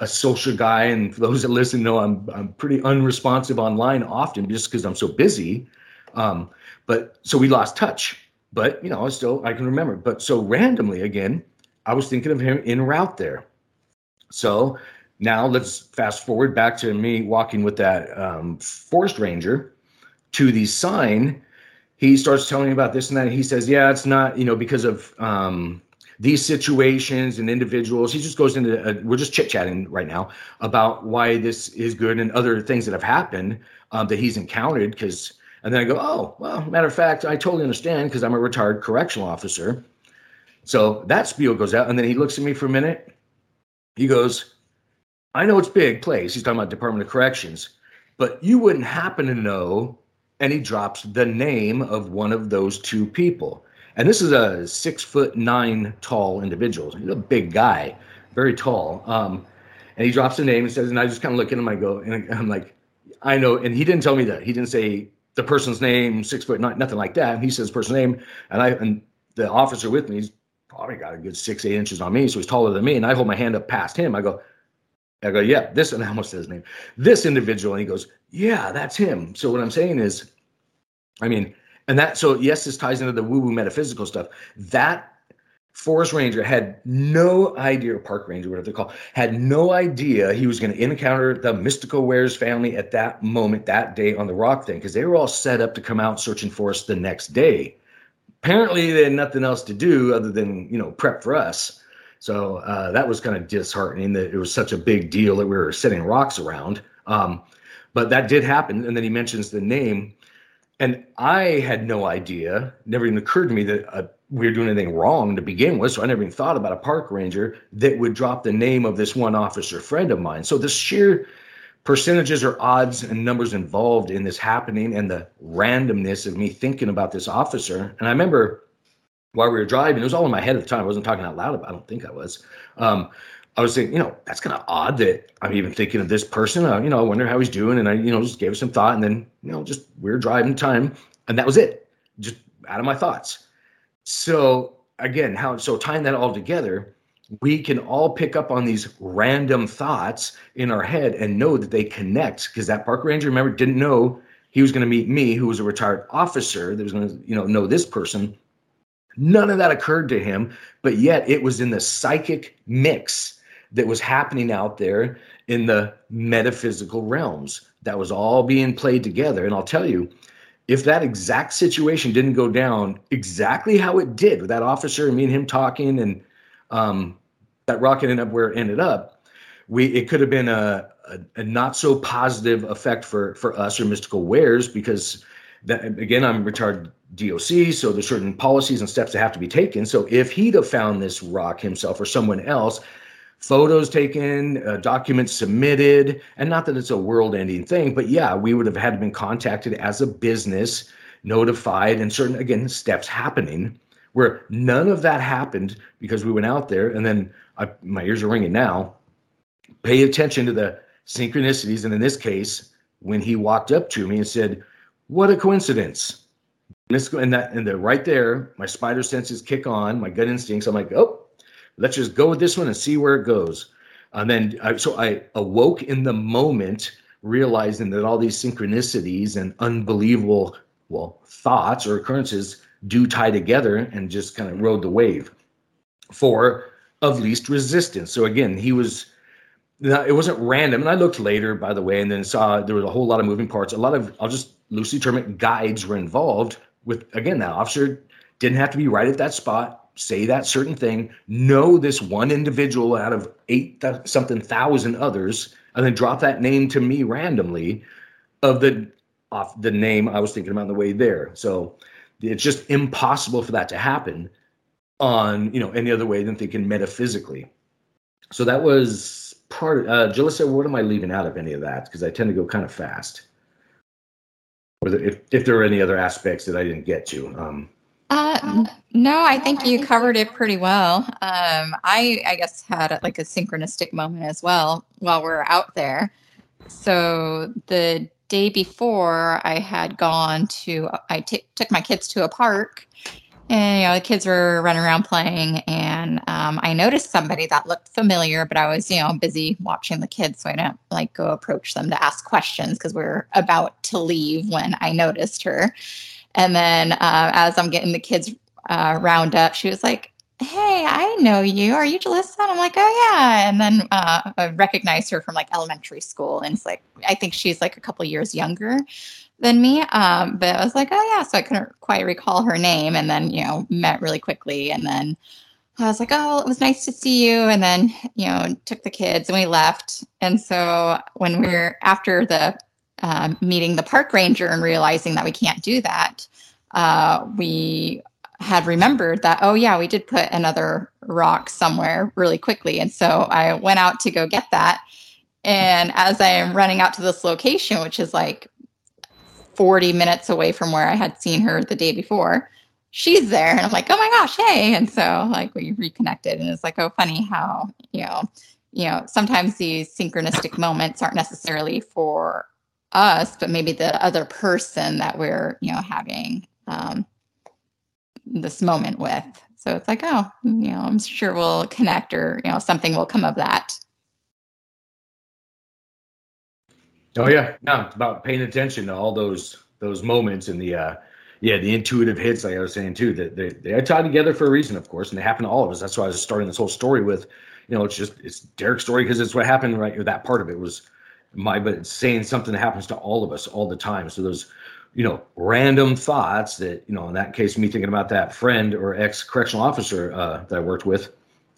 a social guy, and for those that listen know I'm I'm pretty unresponsive online often just because I'm so busy. Um, but so we lost touch. But you know, still I can remember. But so randomly again, I was thinking of him en route there. So now let's fast forward back to me walking with that um, forest ranger to the sign. He starts telling me about this and that. He says, "Yeah, it's not you know because of." Um, these situations and individuals. He just goes into, a, we're just chit chatting right now about why this is good and other things that have happened um, that he's encountered. Because, and then I go, oh, well, matter of fact, I totally understand because I'm a retired correctional officer. So that spiel goes out. And then he looks at me for a minute. He goes, I know it's big place. He's talking about Department of Corrections, but you wouldn't happen to know. And he drops the name of one of those two people. And this is a six foot nine tall individual. He's a big guy, very tall. Um, and he drops the name and says, and I just kind of look at him. I go, and I'm like, I know. And he didn't tell me that. He didn't say the person's name, six foot nine, nothing like that. He says person's name, and I and the officer with me, he's probably got a good six, eight inches on me, so he's taller than me. And I hold my hand up past him. I go, I go, yeah, this, and I almost said his name, this individual. And he goes, yeah, that's him. So what I'm saying is, I mean, and that, so yes, this ties into the woo woo metaphysical stuff. That forest ranger had no idea, park ranger, whatever they call, had no idea he was going to encounter the mystical wares family at that moment, that day on the rock thing, because they were all set up to come out searching for us the next day. Apparently, they had nothing else to do other than you know prep for us. So uh, that was kind of disheartening that it was such a big deal that we were setting rocks around. Um, but that did happen, and then he mentions the name and I had no idea, never even occurred to me that uh, we were doing anything wrong to begin with. So I never even thought about a park ranger that would drop the name of this one officer friend of mine. So the sheer percentages or odds and numbers involved in this happening and the randomness of me thinking about this officer. And I remember while we were driving, it was all in my head at the time. I wasn't talking out loud I don't think I was. Um, I was thinking, you know, that's kind of odd that I'm even thinking of this person. Uh, you know, I wonder how he's doing. And I, you know, just gave some thought. And then, you know, just we are driving time. And that was it. Just out of my thoughts. So again, how so tying that all together, we can all pick up on these random thoughts in our head and know that they connect because that park ranger, remember, didn't know he was going to meet me, who was a retired officer that was going to, you know, know this person. None of that occurred to him, but yet it was in the psychic mix that was happening out there in the metaphysical realms. That was all being played together. And I'll tell you, if that exact situation didn't go down exactly how it did with that officer and me and him talking and um, that rocket ended up where it ended up, we it could have been a, a, a, not so positive effect for for us or mystical wares because that again I'm retired DOC, so there's certain policies and steps that have to be taken. So if he'd have found this rock himself or someone else, photos taken, uh, documents submitted, and not that it's a world-ending thing, but yeah, we would have had been contacted as a business, notified, and certain again steps happening. Where none of that happened because we went out there, and then I, my ears are ringing now. Pay attention to the synchronicities, and in this case, when he walked up to me and said, "What a coincidence!" And that, and the right there, my spider senses kick on, my gut instincts. I'm like, "Oh, let's just go with this one and see where it goes. And then, I, so I awoke in the moment, realizing that all these synchronicities and unbelievable, well, thoughts or occurrences do tie together and just kind of rode the wave for of least resistance. So again, he was, it wasn't random. And I looked later, by the way, and then saw there was a whole lot of moving parts. A lot of, I'll just loosely term it, guides were involved with, again, that officer didn't have to be right at that spot say that certain thing, know this one individual out of eight th- something thousand others, and then drop that name to me randomly of the off the name I was thinking about on the way there. So it's just impossible for that to happen on you know any other way than thinking metaphysically. So that was part. Uh, Julissa, what am I leaving out of any of that? Because I tend to go kind of fast. Or if if there are any other aspects that I didn't get to. Um, uh, no, I think you covered it pretty well. Um, I, I guess, had like a synchronistic moment as well while we are out there. So the day before, I had gone to, I t- took my kids to a park and you know the kids were running around playing and um, i noticed somebody that looked familiar but i was you know busy watching the kids so i didn't like go approach them to ask questions because we are about to leave when i noticed her. And then uh, as i'm getting the kids uh, round up she was like hey i know you. Are you julissa? And i'm like oh yeah. And then uh, i recognized her from like elementary school and it's like i think she's like a couple years younger than me. Um, but I was like, oh yeah, so I couldn't quite recall her name, and then you know met really quickly, and then I was like, oh, it was nice to see you, and then you know took the kids and we left. And so when we are after the uh, meeting the park ranger and realizing that we can't do that, uh, we had remembered that oh yeah we did put another rock somewhere really quickly and so i went out to go get that and as i am running out to this location which is like 40 minutes away from where I had seen her the day before. She's there. And I'm like, oh my gosh, hey. And so like we reconnected and it's like, oh, funny how, you know, you know, sometimes these synchronistic moments aren't necessarily for us, but maybe the other person that we're, you know, having um, this moment with. So it's like, oh, you know, I'm sure we'll connect or, you know, something will come of that. Oh yeah, no, it's about paying attention to all those those moments and the uh yeah the intuitive hits like I was saying too that they they are tied together for a reason of course and they happen to all of us. That's why I was starting this whole story with, you know, it's just it's Derek's story because it's what happened right. That part of it was my but saying something that happens to all of us all the time. So those you know random thoughts that you know in that case me thinking about that friend or ex correctional officer uh, that I worked with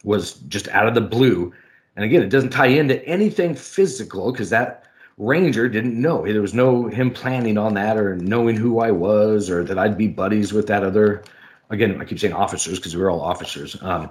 was just out of the blue. And again, it doesn't tie into anything physical because that Ranger didn't know. There was no him planning on that or knowing who I was or that I'd be buddies with that other. Again, I keep saying officers because we are all officers. Um,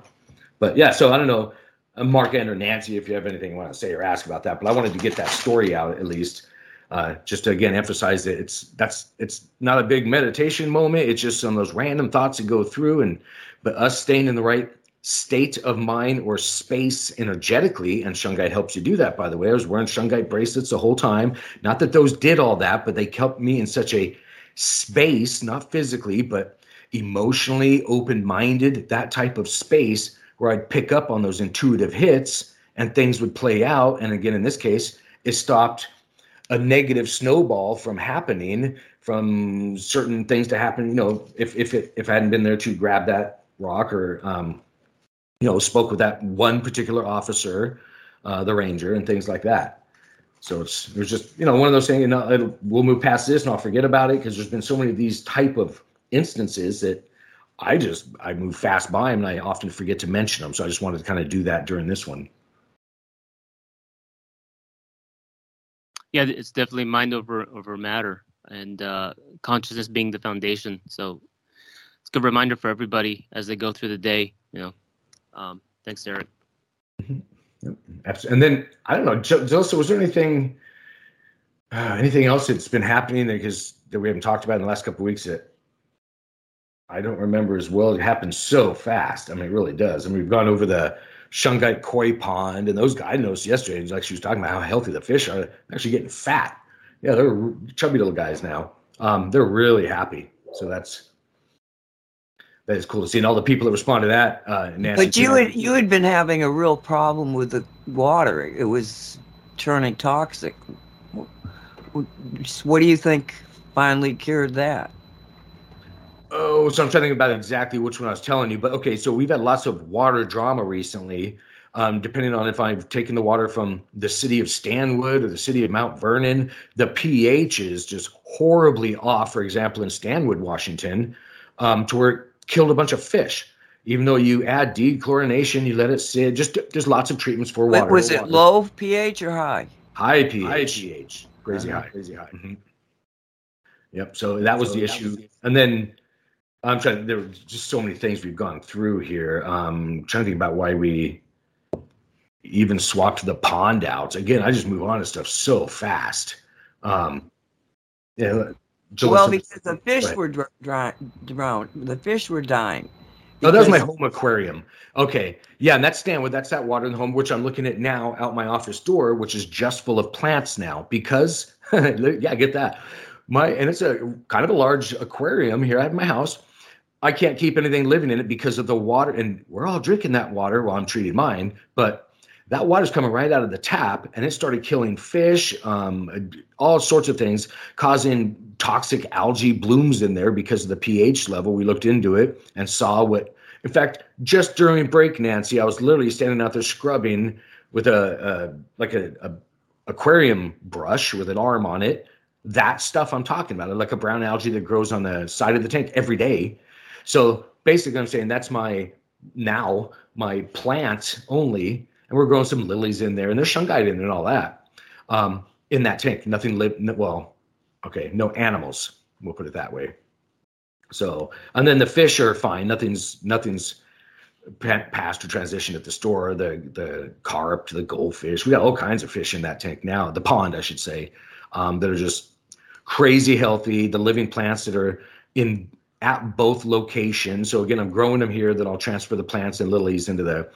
but yeah, so I don't know, uh, Mark and or Nancy, if you have anything you want to say or ask about that. But I wanted to get that story out at least, uh, just to again emphasize that it's that's it's not a big meditation moment. It's just some of those random thoughts that go through, and but us staying in the right state of mind or space energetically. And Shungite helps you do that, by the way. I was wearing Shungite bracelets the whole time. Not that those did all that, but they kept me in such a space, not physically, but emotionally open minded, that type of space where I'd pick up on those intuitive hits and things would play out. And again, in this case, it stopped a negative snowball from happening from certain things to happen. You know, if if it if I hadn't been there to grab that rock or um, you know, spoke with that one particular officer, uh, the ranger, and things like that. So it's there's just you know one of those things. You know, we'll move past this and I'll forget about it because there's been so many of these type of instances that I just I move fast by them and I often forget to mention them. So I just wanted to kind of do that during this one. Yeah, it's definitely mind over over matter and uh, consciousness being the foundation. So it's a good reminder for everybody as they go through the day. You know, um, thanks, Derek. Mm-hmm. Absolutely. And then I don't know, Joseph, was there anything, uh, anything else that's been happening because that we haven't talked about in the last couple weeks that I don't remember as well? It happened so fast. I mean, it really does. I mean, we've gone over the Shungite koi pond, and those guys I noticed yesterday, like she was talking about how healthy the fish are. Actually getting fat. Yeah, they're chubby little guys now. Um, they're really happy. So that's that is cool to see. And all the people that respond to that, uh, Nancy. But you had you had been having a real problem with the water. It was turning toxic. What do you think finally cured that? Oh, so I'm trying to think about exactly which one I was telling you. But okay, so we've had lots of water drama recently. Um, depending on if I've taken the water from the city of Stanwood or the city of Mount Vernon, the pH is just horribly off. For example, in Stanwood, Washington, um, to where killed a bunch of fish. even though you add dechlorination, you let it sit. Just there's lots of treatments for water. Wait, was it water. low pH or high? High pH. High pH. Crazy uh-huh. high. Crazy high. Mm-hmm. Yep. So that was so the issue, was... and then I'm trying. There were just so many things we've gone through here. Um, trying to think about why we even swapped the pond out. Again, I just move on to stuff so fast. Um, yeah. Well, because the fish were dry, drowned. The fish were dying. Oh, that was my home aquarium. Okay. Yeah, and that's Stanwood. That's that water in the home, which I'm looking at now out my office door, which is just full of plants now because, yeah, get that. My and it's a kind of a large aquarium here at my house. I can't keep anything living in it because of the water, and we're all drinking that water while I'm treating mine. But that water's coming right out of the tap, and it started killing fish, um, all sorts of things, causing toxic algae blooms in there because of the pH level. We looked into it and saw what. In fact, just during break, Nancy, I was literally standing out there scrubbing with a, a like a, a aquarium brush with an arm on it. That stuff I'm talking about, like a brown algae that grows on the side of the tank every day. So basically, I'm saying that's my now my plant only, and we're growing some lilies in there, and there's shungite in there and all that um, in that tank. Nothing live well, okay, no animals. We'll put it that way. So, and then the fish are fine. Nothing's nothing's passed or transitioned at the store. The the carp the goldfish. We got all kinds of fish in that tank now. The pond, I should say, um, that are just crazy healthy. The living plants that are in at both locations. So again, I'm growing them here. That I'll transfer the plants and lilies into the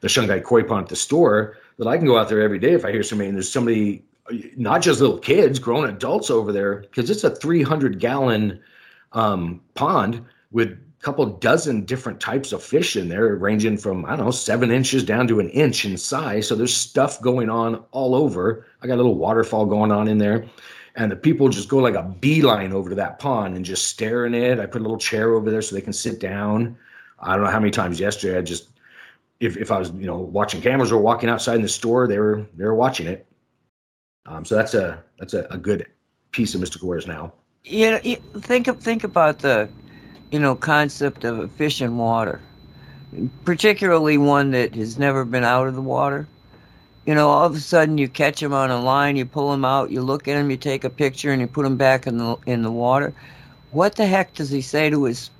the shungite koi pond at the store. That I can go out there every day if I hear somebody and there's somebody, not just little kids, grown adults over there, because it's a 300 gallon um, pond with a couple dozen different types of fish in there, ranging from I don't know seven inches down to an inch in size. So there's stuff going on all over. I got a little waterfall going on in there and the people just go like a beeline over to that pond and just stare in it. I put a little chair over there so they can sit down. I don't know how many times yesterday I just if if I was you know watching cameras or walking outside in the store, they were they were watching it. Um, so that's a that's a, a good piece of mystical wares now. Know, think of think about the you know concept of a fish in water, particularly one that has never been out of the water you know, all of a sudden you catch them on a line, you pull them out, you look at them, you take a picture, and you put them back in the in the water. What the heck does he say to his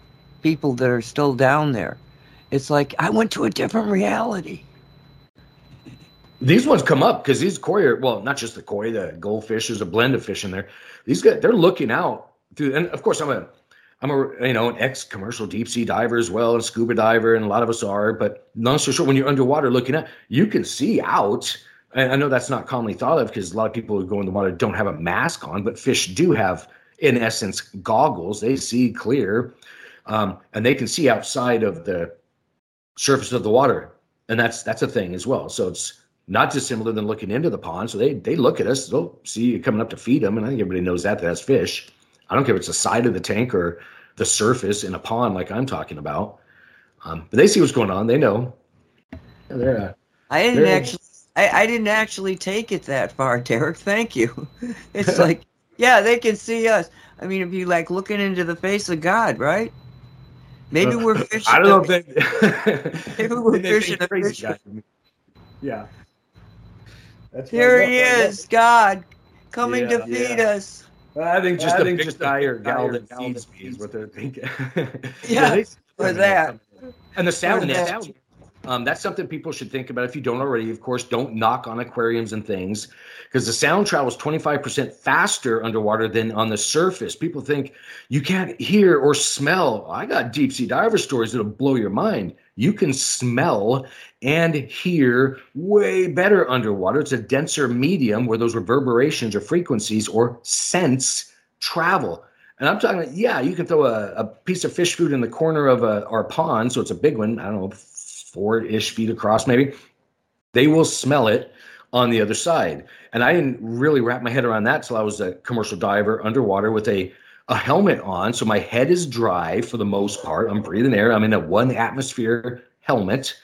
people that are still down there? It's like I went to a different reality. These ones come up because these koi are well, not just the koi, the goldfish. There's a blend of fish in there. These guys, they're looking out through, and of course, I'm a I'm a you know an ex commercial deep sea diver as well, and scuba diver, and a lot of us are. But long story short, when you're underwater looking at, you can see out. And I know that's not commonly thought of because a lot of people who go in the water don't have a mask on, but fish do have, in essence, goggles. They see clear, um, and they can see outside of the surface of the water, and that's that's a thing as well. So it's not dissimilar than looking into the pond. So they they look at us, they'll see you coming up to feed them, and I think everybody knows that that's fish. I don't care if it's the side of the tank or the surface in a pond like I'm talking about. Um, but they see what's going on. They know. They're, uh, I didn't they're, actually. I, I didn't actually take it that far, Derek. Thank you. It's like, yeah, they can see us. I mean, if you like looking into the face of God, right? Maybe we're fishing. I don't know if they. maybe we're fishing a fish. Yeah. That's Here he is, God, coming yeah, to feed yeah. us. I think just I think just guy or gal that feeds me is what they're thinking. yeah, yeah for that. And the sound nest. Um, that's something people should think about if you don't already. Of course, don't knock on aquariums and things because the sound travels 25% faster underwater than on the surface. People think you can't hear or smell. I got deep sea diver stories that'll blow your mind. You can smell and hear way better underwater. It's a denser medium where those reverberations or frequencies or sense travel. And I'm talking, yeah, you can throw a, a piece of fish food in the corner of a, our pond, so it's a big one. I don't know, four ish feet across, maybe. They will smell it on the other side. And I didn't really wrap my head around that till I was a commercial diver underwater with a a helmet on. So my head is dry for the most part. I'm breathing air. I'm in a one atmosphere helmet.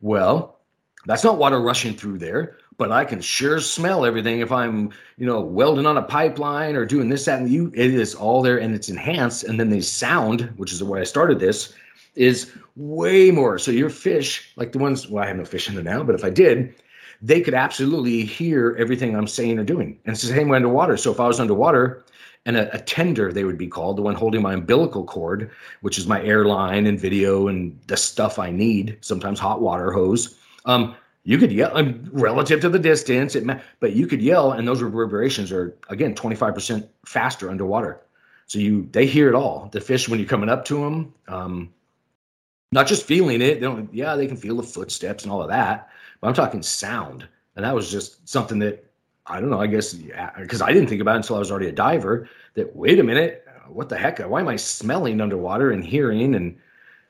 Well, that's not water rushing through there, but I can sure smell everything if I'm, you know, welding on a pipeline or doing this, that, and you. It is all there and it's enhanced. And then the sound, which is the way I started this, is way more. So your fish, like the ones, well, I have no fish in there now, but if I did, they could absolutely hear everything I'm saying or doing. And it's the same way underwater. So if I was underwater and a, a tender, they would be called, the one holding my umbilical cord, which is my airline and video and the stuff I need, sometimes hot water hose. Um, you could yell um, relative to the distance, it, but you could yell, and those reverberations are again 25% faster underwater. So you they hear it all. The fish when you're coming up to them, um, not just feeling it. They don't. Yeah, they can feel the footsteps and all of that, but I'm talking sound, and that was just something that I don't know. I guess because yeah, I didn't think about it until I was already a diver. That wait a minute, what the heck? Why am I smelling underwater and hearing and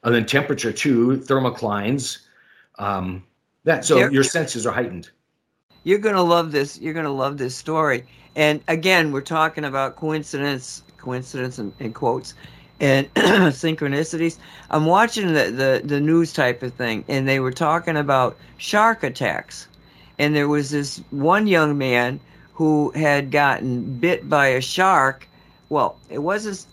and then temperature too, thermoclines. Um, that so your senses are heightened. You're gonna love this. You're gonna love this story. And again, we're talking about coincidence, coincidence in, in quotes, and synchronicities. I'm watching the, the the news type of thing, and they were talking about shark attacks. And there was this one young man who had gotten bit by a shark. Well, it wasn't.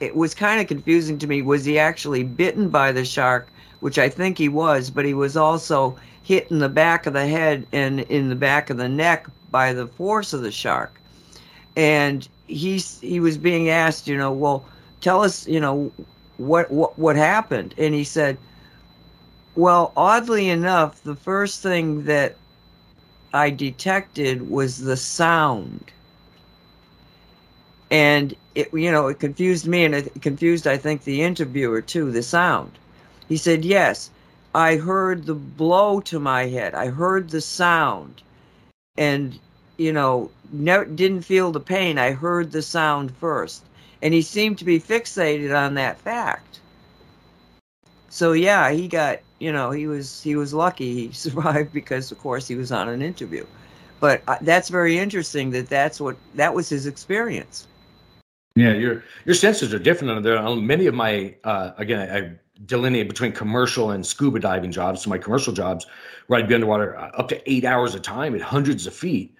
It was kind of confusing to me. Was he actually bitten by the shark? Which I think he was, but he was also hit in the back of the head and in the back of the neck by the force of the shark. And he's he was being asked, you know, well, tell us, you know, what what what happened? And he said, well, oddly enough, the first thing that I detected was the sound. And it, you know, it confused me and it confused, I think, the interviewer too, the sound. He said, yes, I heard the blow to my head. I heard the sound. And, you know, never, didn't feel the pain. I heard the sound first. And he seemed to be fixated on that fact. So yeah, he got, you know, he was he was lucky he survived because of course he was on an interview. But uh, that's very interesting that that's what that was his experience. Yeah, your your senses are different. There, many of my uh, again, I delineate between commercial and scuba diving jobs. So my commercial jobs, where I'd be underwater uh, up to eight hours a time at hundreds of feet,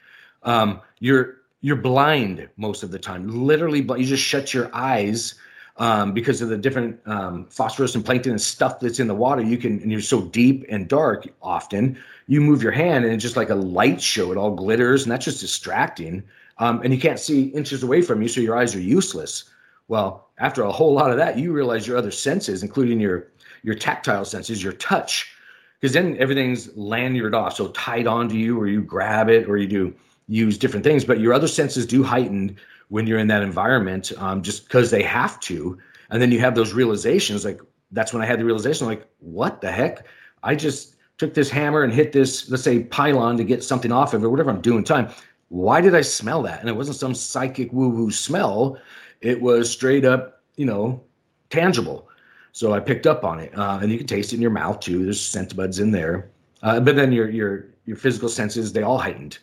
um, you're you're blind most of the time. Literally, but you just shut your eyes um, because of the different um, phosphorus and plankton and stuff that's in the water. You can, and you're so deep and dark. Often, you move your hand and it's just like a light show. It all glitters, and that's just distracting. Um, and you can't see inches away from you, so your eyes are useless. Well, after a whole lot of that, you realize your other senses, including your your tactile senses, your touch, because then everything's lanyard off, so tied onto you, or you grab it, or you do use different things. But your other senses do heighten when you're in that environment, um, just because they have to. And then you have those realizations. Like that's when I had the realization, like, what the heck? I just took this hammer and hit this, let's say, pylon to get something off of it, whatever I'm doing time. Why did I smell that? And it wasn't some psychic woo woo smell. It was straight up, you know, tangible. So I picked up on it, uh, and you can taste it in your mouth too. There's scent buds in there, uh, but then your your your physical senses they all heightened.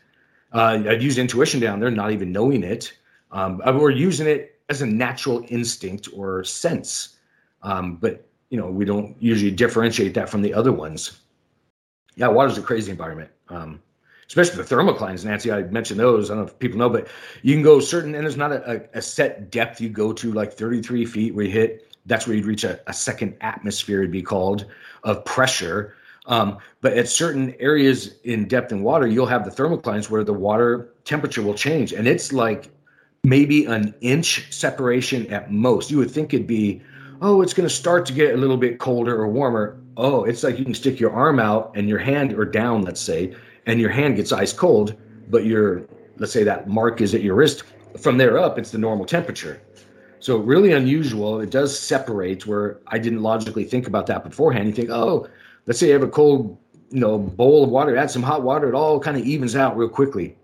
Uh, I'd use intuition down there, not even knowing it, um, or using it as a natural instinct or sense. Um, but you know, we don't usually differentiate that from the other ones. Yeah, water's a crazy environment. Um, especially the thermoclines, Nancy. I mentioned those. I don't know if people know, but you can go certain, and there's not a, a set depth you go to, like 33 feet, where you hit. That's where you'd reach a, a second atmosphere, it'd be called, of pressure. Um, but at certain areas in depth in water, you'll have the thermoclines where the water temperature will change, and it's like maybe an inch separation at most. You would think it'd be, oh, it's going to start to get a little bit colder or warmer. Oh, it's like you can stick your arm out and your hand or down, let's say, and your hand gets ice cold, but your let's say that mark is at your wrist. From there up, it's the normal temperature. So really unusual. It does separate where I didn't logically think about that beforehand. You think, oh, let's say you have a cold, you know, bowl of water, add some hot water, it all kind of evens out real quickly.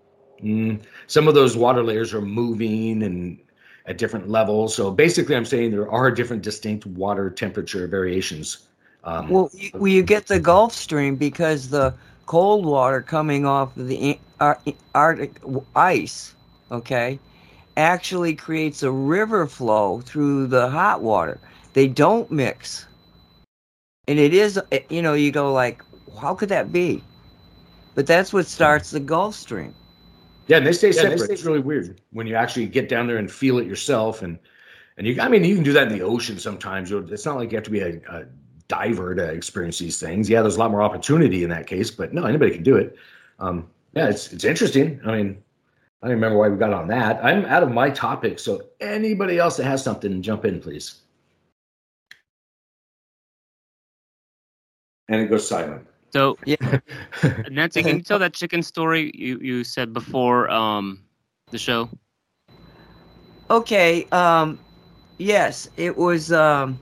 Mm. Some of those water layers are moving and at different levels. So basically, I'm saying there are different distinct water temperature variations. Um, well, you, well, you get the Gulf Stream because the cold water coming off of the Arctic ice, okay, actually creates a river flow through the hot water. They don't mix. And it is, you know, you go like, how could that be? But that's what starts the Gulf Stream. Yeah, and they stay separate. they stay it's really weird when you actually get down there and feel it yourself. And and you, I mean, you can do that in the ocean sometimes. It's not like you have to be a, a diver to experience these things. Yeah, there's a lot more opportunity in that case, but no, anybody can do it. Um, yeah, it's it's interesting. I mean, I don't remember why we got on that. I'm out of my topic, so anybody else that has something, jump in, please. And it goes silent. So, yeah. Nancy, can you tell that chicken story you, you said before um, the show? Okay. Um, yes, it was um,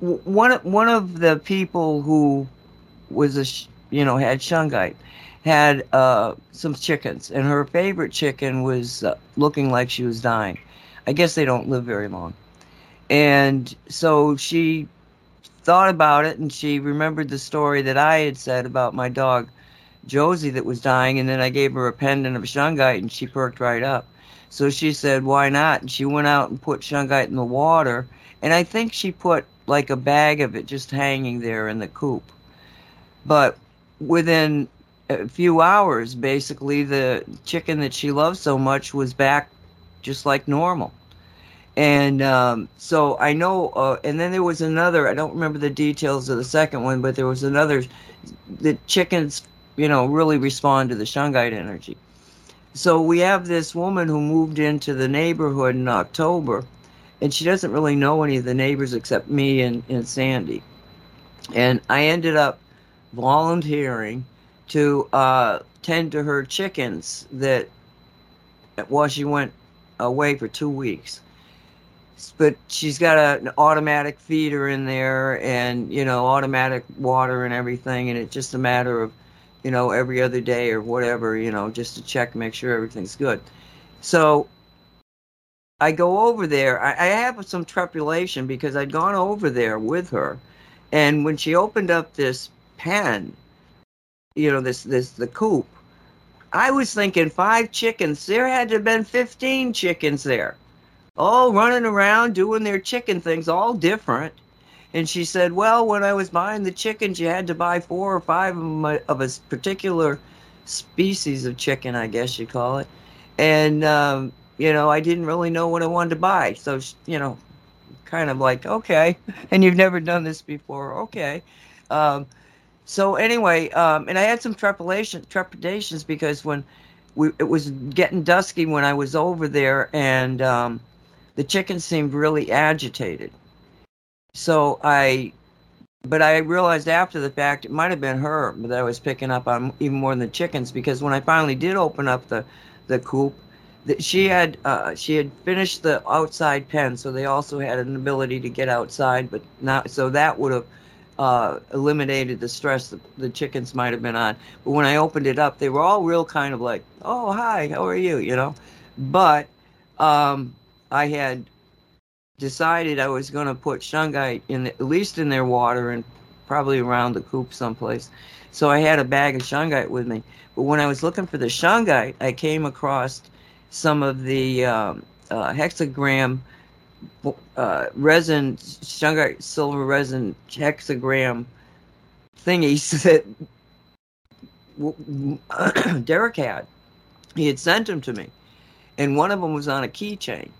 one one of the people who was a you know had shungite had uh, some chickens, and her favorite chicken was uh, looking like she was dying. I guess they don't live very long, and so she thought about it and she remembered the story that I had said about my dog Josie that was dying and then I gave her a pendant of shungite and she perked right up. So she said, "Why not?" And she went out and put shungite in the water and I think she put like a bag of it just hanging there in the coop. But within a few hours basically the chicken that she loved so much was back just like normal and um, so I know. Uh, and then there was another. I don't remember the details of the second one, but there was another. The chickens, you know, really respond to the shungite energy. So we have this woman who moved into the neighborhood in October, and she doesn't really know any of the neighbors except me and, and Sandy. And I ended up volunteering to uh, tend to her chickens that while she went away for two weeks but she's got a, an automatic feeder in there and you know automatic water and everything. And it's just a matter of you know every other day or whatever you know just to check make sure everything's good. So i go over there. I, I have some trepidation because i'd gone over there with her. And when she opened up this pen you know this this the coop i was thinking five chickens. There had to have been 15 chickens there all running around doing their chicken things, all different. And she said, Well, when I was buying the chickens, you had to buy four or five of them uh, of a particular species of chicken, I guess you call it. And, um, you know, I didn't really know what I wanted to buy. So, you know, kind of like, okay. And you've never done this before. Okay. Um, so, anyway, um, and I had some trepidation, trepidations because when we, it was getting dusky when I was over there and, um, the chicken seemed really agitated. So I, but I realized after the fact it might have been her that I was picking up on even more than the chickens because when I finally did open up the, the coop, that she had uh, she had finished the outside pen, so they also had an ability to get outside, but not so that would have uh, eliminated the stress that the chickens might have been on. But when I opened it up, they were all real kind of like, "Oh, hi, how are you?" You know, but um, I had decided I was going to put shungite in the, at least in their water and probably around the coop someplace. So I had a bag of shungite with me. But when I was looking for the shungite, I came across some of the um, uh, hexagram uh, resin, shungite silver resin hexagram thingies that Derek had. He had sent them to me, and one of them was on a keychain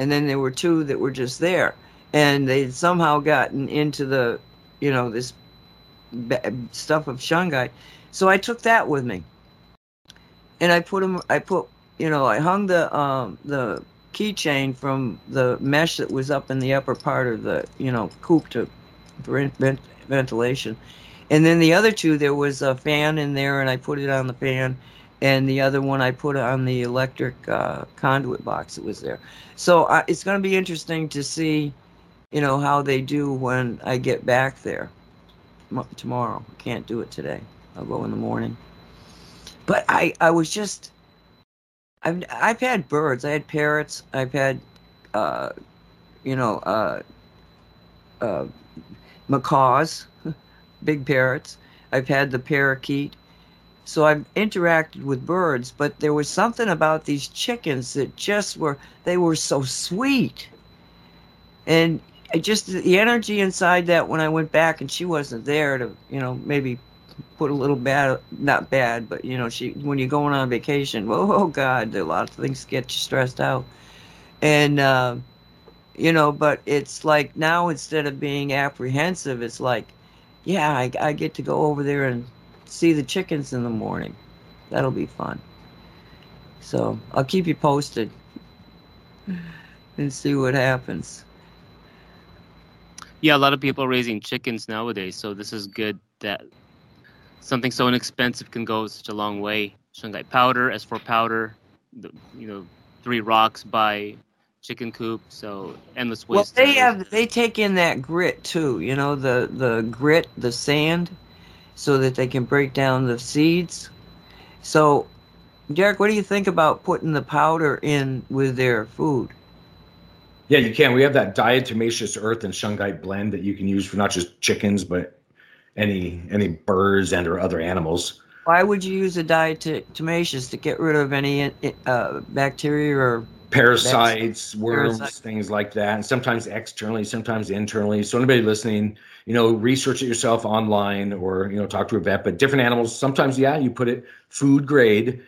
and then there were two that were just there, and they'd somehow gotten into the, you know, this stuff of shungite. So I took that with me, and I put them. I put, you know, I hung the um, the keychain from the mesh that was up in the upper part of the, you know, coop to vent- ventilation. And then the other two, there was a fan in there, and I put it on the fan and the other one I put on the electric uh, conduit box that was there. So it's going to be interesting to see, you know, how they do when I get back there tomorrow. I can't do it today. I'll go in the morning. But I, I was just, I've, I've had birds. I had parrots. I've had, uh, you know, uh, uh, macaws, big parrots. I've had the parakeet. So I've interacted with birds, but there was something about these chickens that just were, they were so sweet. And just, the energy inside that when I went back and she wasn't there to, you know, maybe put a little bad, not bad, but, you know, she, when you're going on vacation, oh, oh God, a lot of things get you stressed out. And, uh, you know, but it's like now instead of being apprehensive, it's like, yeah, I, I get to go over there and see the chickens in the morning. That'll be fun. So I'll keep you posted and see what happens. Yeah, a lot of people are raising chickens nowadays, so this is good that something so inexpensive can go such a long way. Shungite powder, S4 powder, the, you know, three rocks by chicken coop, so endless ways. Well, they have they take in that grit too, you know, the the grit, the sand, so that they can break down the seeds. So, Derek, what do you think about putting the powder in with their food? Yeah, you can. We have that diatomaceous earth and shungite blend that you can use for not just chickens, but any any birds and or other animals. Why would you use a diatomaceous to get rid of any uh, bacteria or parasites, worms, parasites. things like that, and sometimes externally, sometimes internally. So anybody listening, you know, research it yourself online or you know talk to a vet. But different animals, sometimes yeah, you put it food grade,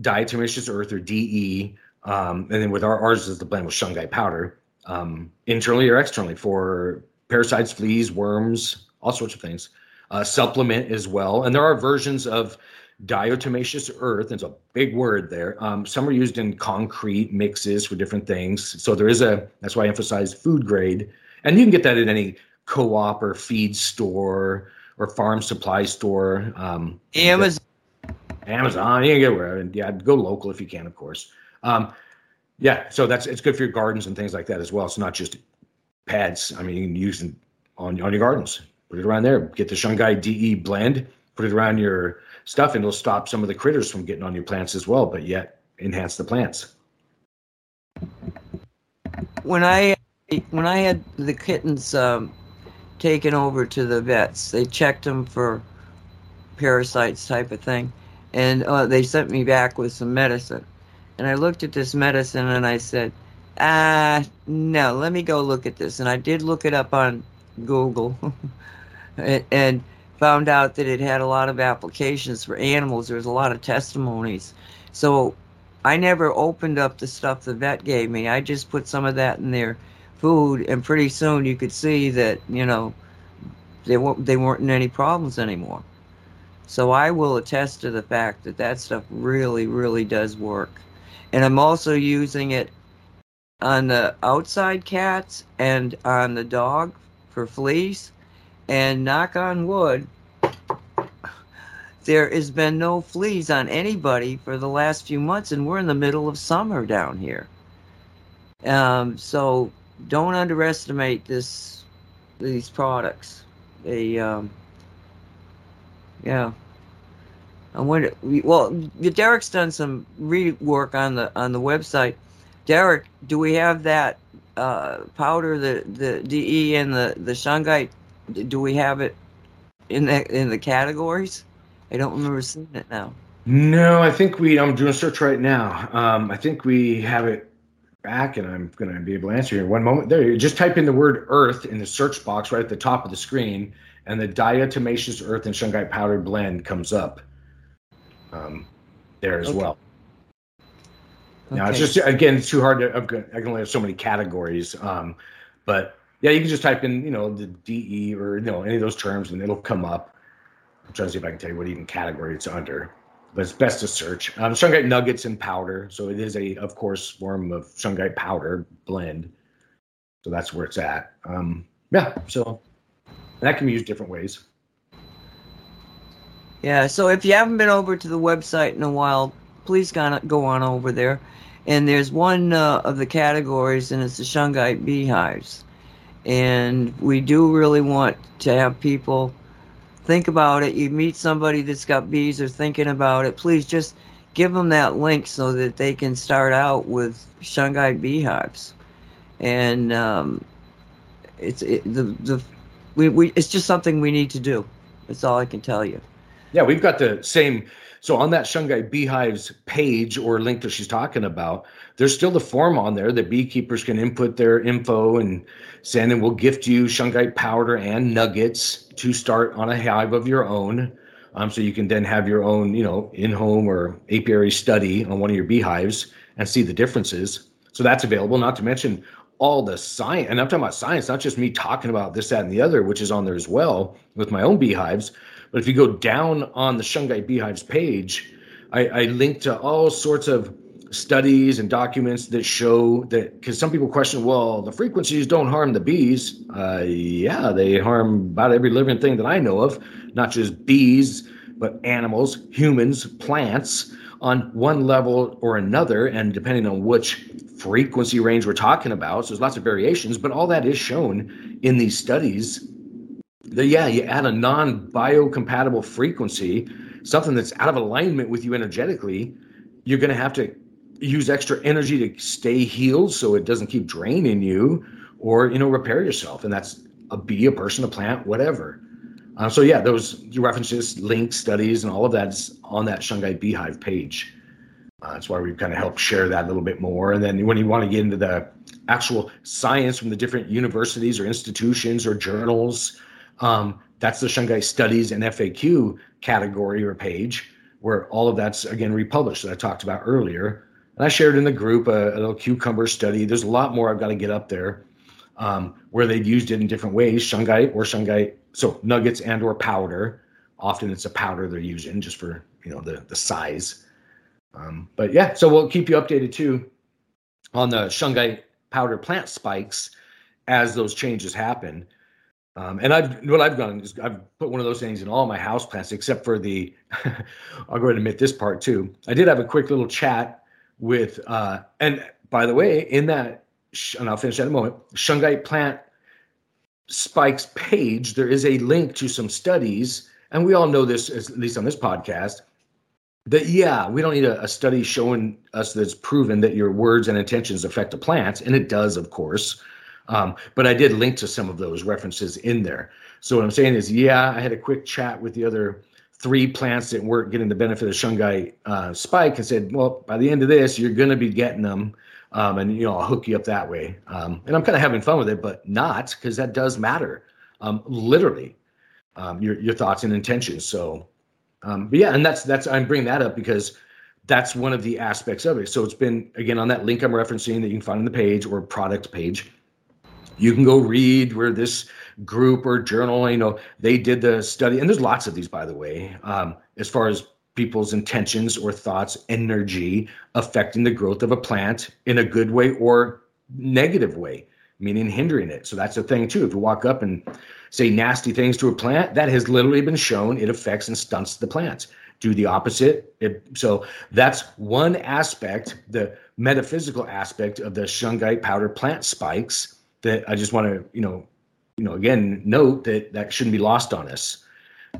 diatomaceous earth or DE, um, and then with our ours is the blend with shungite powder um, internally or externally for parasites, fleas, worms, all sorts of things. Uh, supplement as well. And there are versions of diatomaceous earth. It's a big word there. Um, some are used in concrete mixes for different things. So there is a, that's why I emphasize food grade. And you can get that in any co op or feed store or farm supply store. Um, Amazon. Amazon, you can get where, and yeah, go local if you can, of course. Um, yeah, so that's it's good for your gardens and things like that as well. It's not just pads. I mean, you can use it on on your gardens. Put it around there. Get the Shungite DE blend. Put it around your stuff, and it'll stop some of the critters from getting on your plants as well. But yet enhance the plants. When I when I had the kittens um, taken over to the vets, they checked them for parasites type of thing, and uh, they sent me back with some medicine. And I looked at this medicine and I said, ah, no, let me go look at this. And I did look it up on Google and found out that it had a lot of applications for animals. There was a lot of testimonies. So I never opened up the stuff the vet gave me. I just put some of that in their food, and pretty soon you could see that, you know, they weren't, they weren't in any problems anymore. So I will attest to the fact that that stuff really, really does work and I'm also using it on the outside cats and on the dog for fleas. And knock on wood, there has been no fleas on anybody for the last few months, and we're in the middle of summer down here. Um, so don't underestimate this these products. They um, yeah. I wonder. Well, Derek's done some rework on the on the website. Derek, do we have that uh, powder, the the DE and the the shungite? Do we have it in the in the categories? I don't remember seeing it now. No, I think we. I'm doing a search right now. Um, I think we have it back, and I'm going to be able to answer you in one moment. There, you just type in the word Earth in the search box right at the top of the screen, and the diatomaceous Earth and shungite powder blend comes up um, there as okay. well. Now okay. it's just again it's too hard to. I can only have so many categories, um, but yeah, you can just type in you know the DE or you know any of those terms and it'll come up. I'm trying to see if I can tell you what even category it's under, but it's best to search. Um, shungite nuggets and powder, so it is a of course form of shungite powder blend. So that's where it's at. Um, yeah, so that can be used different ways. Yeah, so if you haven't been over to the website in a while, please go on over there. And there's one uh, of the categories, and it's the Shungite beehives. And we do really want to have people think about it. You meet somebody that's got bees or thinking about it, please just give them that link so that they can start out with Shungite beehives. And um, it's it, the the we, we it's just something we need to do. That's all I can tell you. Yeah, we've got the same. So on that Shungite Beehives page or link that she's talking about, there's still the form on there that beekeepers can input their info and send, and we'll gift you Shungite powder and nuggets to start on a hive of your own. Um, so you can then have your own, you know, in-home or apiary study on one of your beehives and see the differences. So that's available. Not to mention all the science, and I'm talking about science, not just me talking about this, that, and the other, which is on there as well with my own beehives. But if you go down on the Shungite Beehives page, I, I link to all sorts of studies and documents that show that because some people question, well, the frequencies don't harm the bees. Uh, yeah, they harm about every living thing that I know of, not just bees, but animals, humans, plants on one level or another, and depending on which frequency range we're talking about. So there's lots of variations, but all that is shown in these studies. That yeah, you add a non-biocompatible frequency, something that's out of alignment with you energetically, you're going to have to use extra energy to stay healed so it doesn't keep draining you or you know repair yourself. And that's a bee a person a plant whatever. Uh, so yeah those references links studies and all of that's on that shungite beehive page. Uh, that's why we've kind of helped share that a little bit more. And then when you want to get into the actual science from the different universities or institutions or journals um, that's the shungite studies and faq category or page where all of that's again republished that i talked about earlier and I shared in the group a, a little cucumber study. There's a lot more I've got to get up there um, where they've used it in different ways, shungite or shungite, so nuggets and or powder. Often it's a powder they're using just for you know the the size. Um, but yeah, so we'll keep you updated too on the shungite powder plant spikes as those changes happen. Um, and I've what I've done is I've put one of those things in all my house plants except for the. I'll go ahead and admit this part too. I did have a quick little chat with uh, and by the way, in that and I'll finish that in a moment. Shungite plant spikes page, there is a link to some studies, and we all know this at least on this podcast. That yeah, we don't need a, a study showing us that's proven that your words and intentions affect the plants, and it does, of course. Um, but I did link to some of those references in there. So what I'm saying is, yeah, I had a quick chat with the other three plants that weren't getting the benefit of shungite uh, spike and said, well, by the end of this, you're going to be getting them. Um, and, you know, I'll hook you up that way. Um, and I'm kind of having fun with it, but not because that does matter. Um, literally, um, your, your thoughts and intentions. So, um, but yeah, and that's, that's, I'm bringing that up because that's one of the aspects of it. So it's been, again, on that link I'm referencing that you can find on the page or product page. You can go read where this group or journal. You know, they did the study, and there's lots of these, by the way, um, as far as people's intentions or thoughts, energy affecting the growth of a plant in a good way or negative way, meaning hindering it. So that's the thing too. If you walk up and say nasty things to a plant, that has literally been shown it affects and stunts the plants. Do the opposite. It, so that's one aspect, the metaphysical aspect of the shungite powder plant spikes that I just want to, you know, you know, again, note that that shouldn't be lost on us.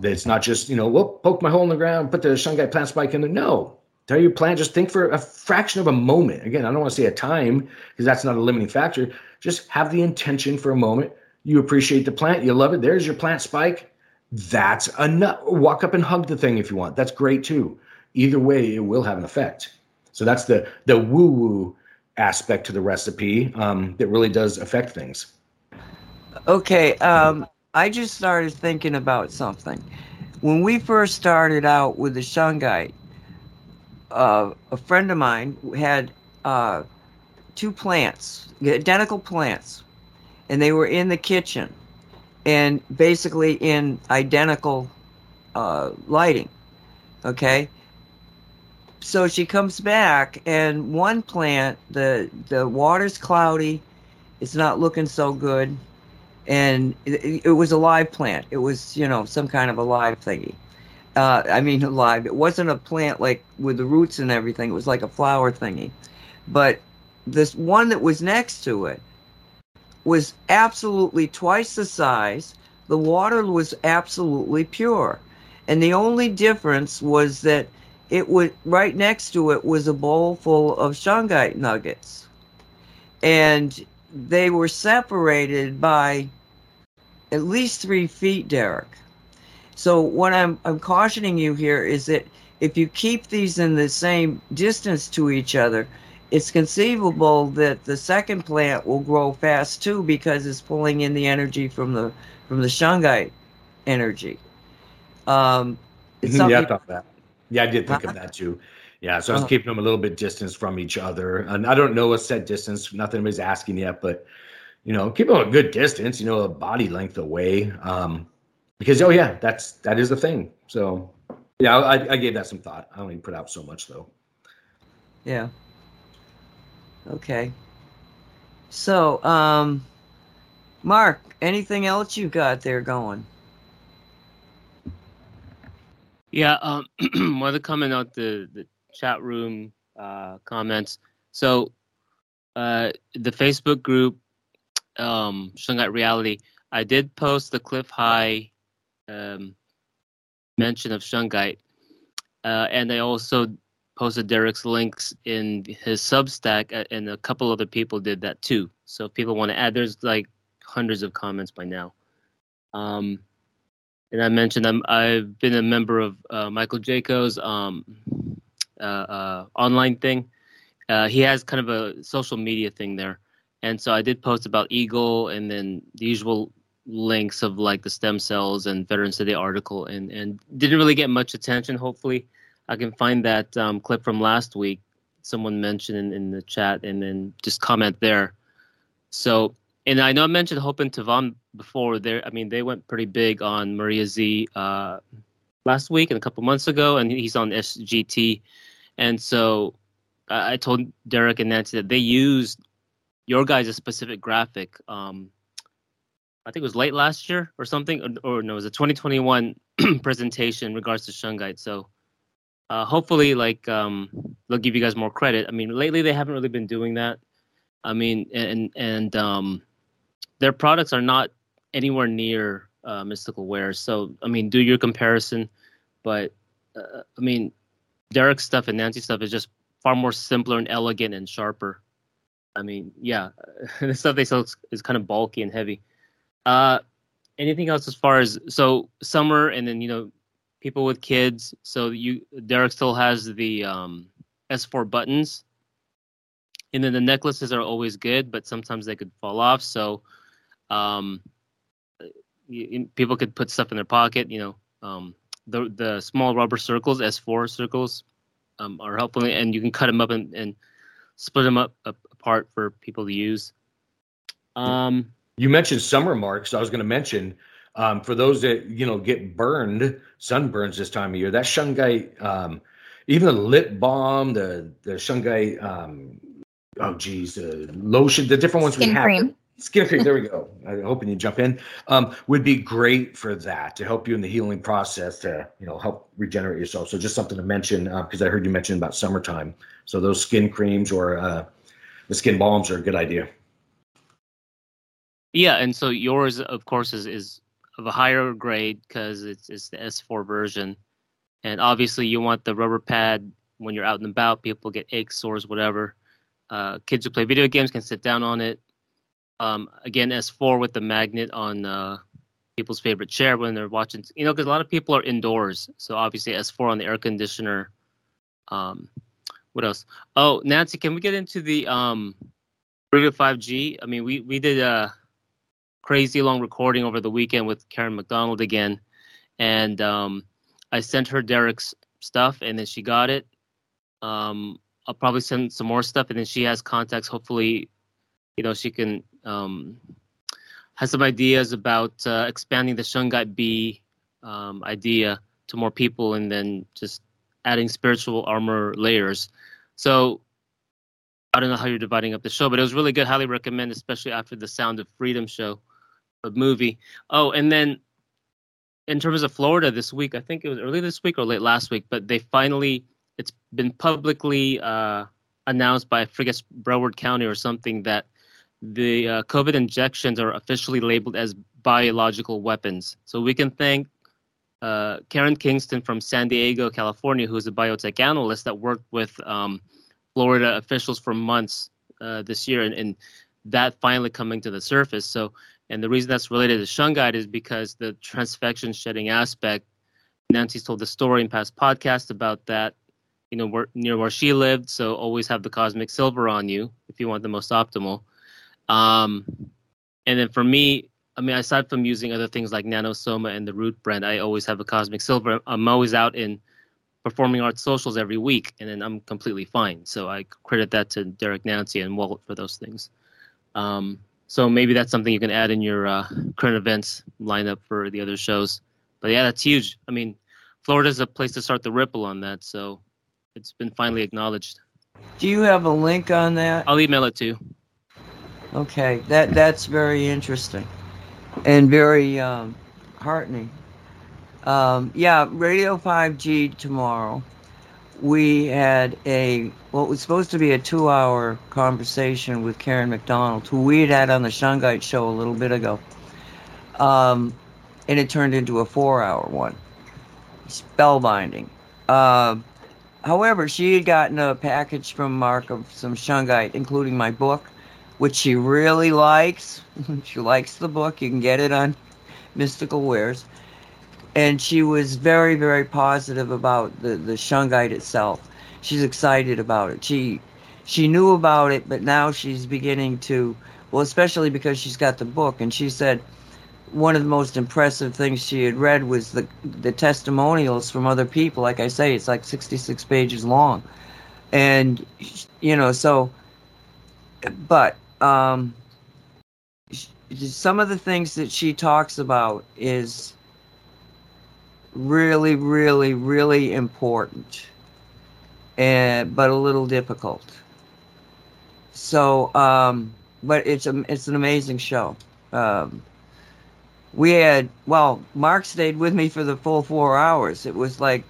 That it's not just, you know, whoop, poke my hole in the ground, put the shungite plant spike in there. No, tell your plant, just think for a fraction of a moment. Again, I don't want to say a time because that's not a limiting factor. Just have the intention for a moment. You appreciate the plant, you love it. There's your plant spike. That's enough. Walk up and hug the thing if you want. That's great too. Either way, it will have an effect. So that's the the woo woo aspect to the recipe um, that really does affect things. Okay, um, I just started thinking about something. When we first started out with the shungite, uh, a friend of mine had uh, two plants, identical plants, and they were in the kitchen and basically in identical uh, lighting. Okay. So she comes back, and one plant, the the water's cloudy, it's not looking so good and it, it, was a live plant. It was, you know, some kind of a live thingy. Uh, I mean, live. It wasn't a plant like with the roots and everything. It was like a flower thingy. But this one that was next to it was absolutely twice the size. The water was absolutely pure. And the only difference was that it was right next to it was a bowl full of shungite nuggets. And they were separated by at least three feet, Derek. So what I'm I'm cautioning you here is that if you keep these in the same distance to each other, it's conceivable that the second plant will grow fast too because it's pulling in the energy from the from the shungite energy. Um, yeah, I thought that. Yeah, I did think of that too. Yeah, so I was uh-huh. keeping them a little bit distance from each other, and I don't know a set distance. Nothing anybody's asking yet, but you know, keep them a good distance. You know, a body length away, um, because oh yeah, that's that is the thing. So yeah, I, I gave that some thought. I only put out so much though. Yeah. Okay. So, um, Mark, anything else you got there going? Yeah, um, want to comment out the the chat room uh, comments. So, uh, the Facebook group, um, Shungite Reality, I did post the Cliff High um, mention of Shungite, uh, and I also posted Derek's links in his Substack, and a couple other people did that too. So if people want to add, there's like hundreds of comments by now. Um, and I mentioned I'm, I've been a member of uh, Michael Jaco's um, uh, uh, online thing. Uh, he has kind of a social media thing there, and so I did post about Eagle and then the usual links of like the stem cells and Veterans Today article, and and didn't really get much attention. Hopefully, I can find that um, clip from last week. Someone mentioned in, in the chat, and then just comment there. So and I know I mentioned Hope and Tivon before. There, I mean, they went pretty big on Maria Zeee uh, last week and a couple months ago, and he's on SGT. And so I told Derek and Nancy that they used your guys' specific graphic. Um, I think it was late last year or something, or, or no, it was a 2021 presentation in regards to Shungite. So uh, hopefully, like um, they'll give you guys more credit. I mean, lately they haven't really been doing that. I mean, and and um, their products are not anywhere near uh, mystical wares. So I mean, do your comparison, but uh, I mean, Derek's stuff and Nancy's stuff is just far more simpler and elegant and sharper. I mean, yeah, the stuff they sell is kind of bulky and heavy. Uh, anything else as far as so summer and then you know people with kids. So you Derek still has the um, S4 buttons, and then the necklaces are always good, but sometimes they could fall off. So um, you, people could put stuff in their pocket. You know, um, the the small rubber circles, S4 circles, um, are helpful, and you can cut them up and, and split them up, up apart for people to use. Um, you mentioned summer marks. I was going to mention um, for those that you know get burned, sunburns this time of year. That shungite, um, even the lip balm, the the shungite, um, oh geez, the lotion, the different ones Skin we have. Cream skin cream there we go. I'm hoping you jump in. Um, would be great for that to help you in the healing process to you know help regenerate yourself. So just something to mention because uh, i heard you mention about summertime. So those skin creams or uh, the skin balms are a good idea. Yeah and so yours of course is, is of a higher grade because it's, it's the s4 version. And obviously you want the rubber pad when you're out and about people get aches sores whatever. Uh, kids who play video games can sit down on it um, again, S4 with the magnet on uh, people's favorite chair when they're watching, you know, because a lot of people are indoors. So obviously S4 on the air conditioner. Um, what else? Oh, Nancy, can we get into the um, Radio 5G? I mean, we we did a crazy long recording over the weekend with Karen McDonald again, and um, I sent her Derek's stuff, and then she got it. Um, I'll probably send some more stuff, and then she has contacts. Hopefully, you know, she can um, has some ideas about uh, expanding the Shungite B um, idea to more people and then just adding spiritual armor layers. So I don't know how you're dividing up the show, but it was really good. Highly recommend, especially after the Sound of Freedom show, a movie. Oh, and then in terms of Florida this week, I think it was early this week or late last week, but they finally, it's been publicly uh, announced by, I forget, Broward County or something that the uh, COVID injections are officially labeled as biological weapons. So we can thank uh, Karen Kingston from San Diego, California, who's a biotech analyst that worked with um, Florida officials for months uh, this year, and, and, that finally coming to the surface. So, and the reason that's related to shungite is because the transfection shedding aspect. Nancy's told the story in past podcasts about that. You know, where, near where she lived, so always have the cosmic silver on you if you want the most optimal. Um, and then for me, I mean, aside from using other things like Nanosoma and the Root brand, I always have a Cosmic Silver. I'm always out in performing arts socials every week, and then I'm completely fine. So I credit that to Derek Nancy and Walt for those things. Um, so maybe that's something you can add in your uh, current events lineup for the other shows. But yeah, that's huge. I mean, Florida's a place to start the ripple on that. So it's been finally acknowledged. Do you have a link on that? I'll email it to you. Okay, that that's very interesting and very um, heartening. Um, yeah, Radio 5G tomorrow. We had a what was supposed to be a two-hour conversation with Karen McDonald, who we had had on the Shungite show a little bit ago, um, and it turned into a four-hour one. Spellbinding. Uh, however, she had gotten a package from Mark of some Shungite, including my book, which she really likes. she likes the book. You can get it on Mystical Wares and she was very very positive about the the shungite itself she's excited about it she she knew about it but now she's beginning to well especially because she's got the book and she said one of the most impressive things she had read was the the testimonials from other people like i say it's like 66 pages long and you know so but um some of the things that she talks about is really, really, really important, and but a little difficult. So, um, but it's a it's an amazing show. Um, we had well, Mark stayed with me for the full four hours. It was like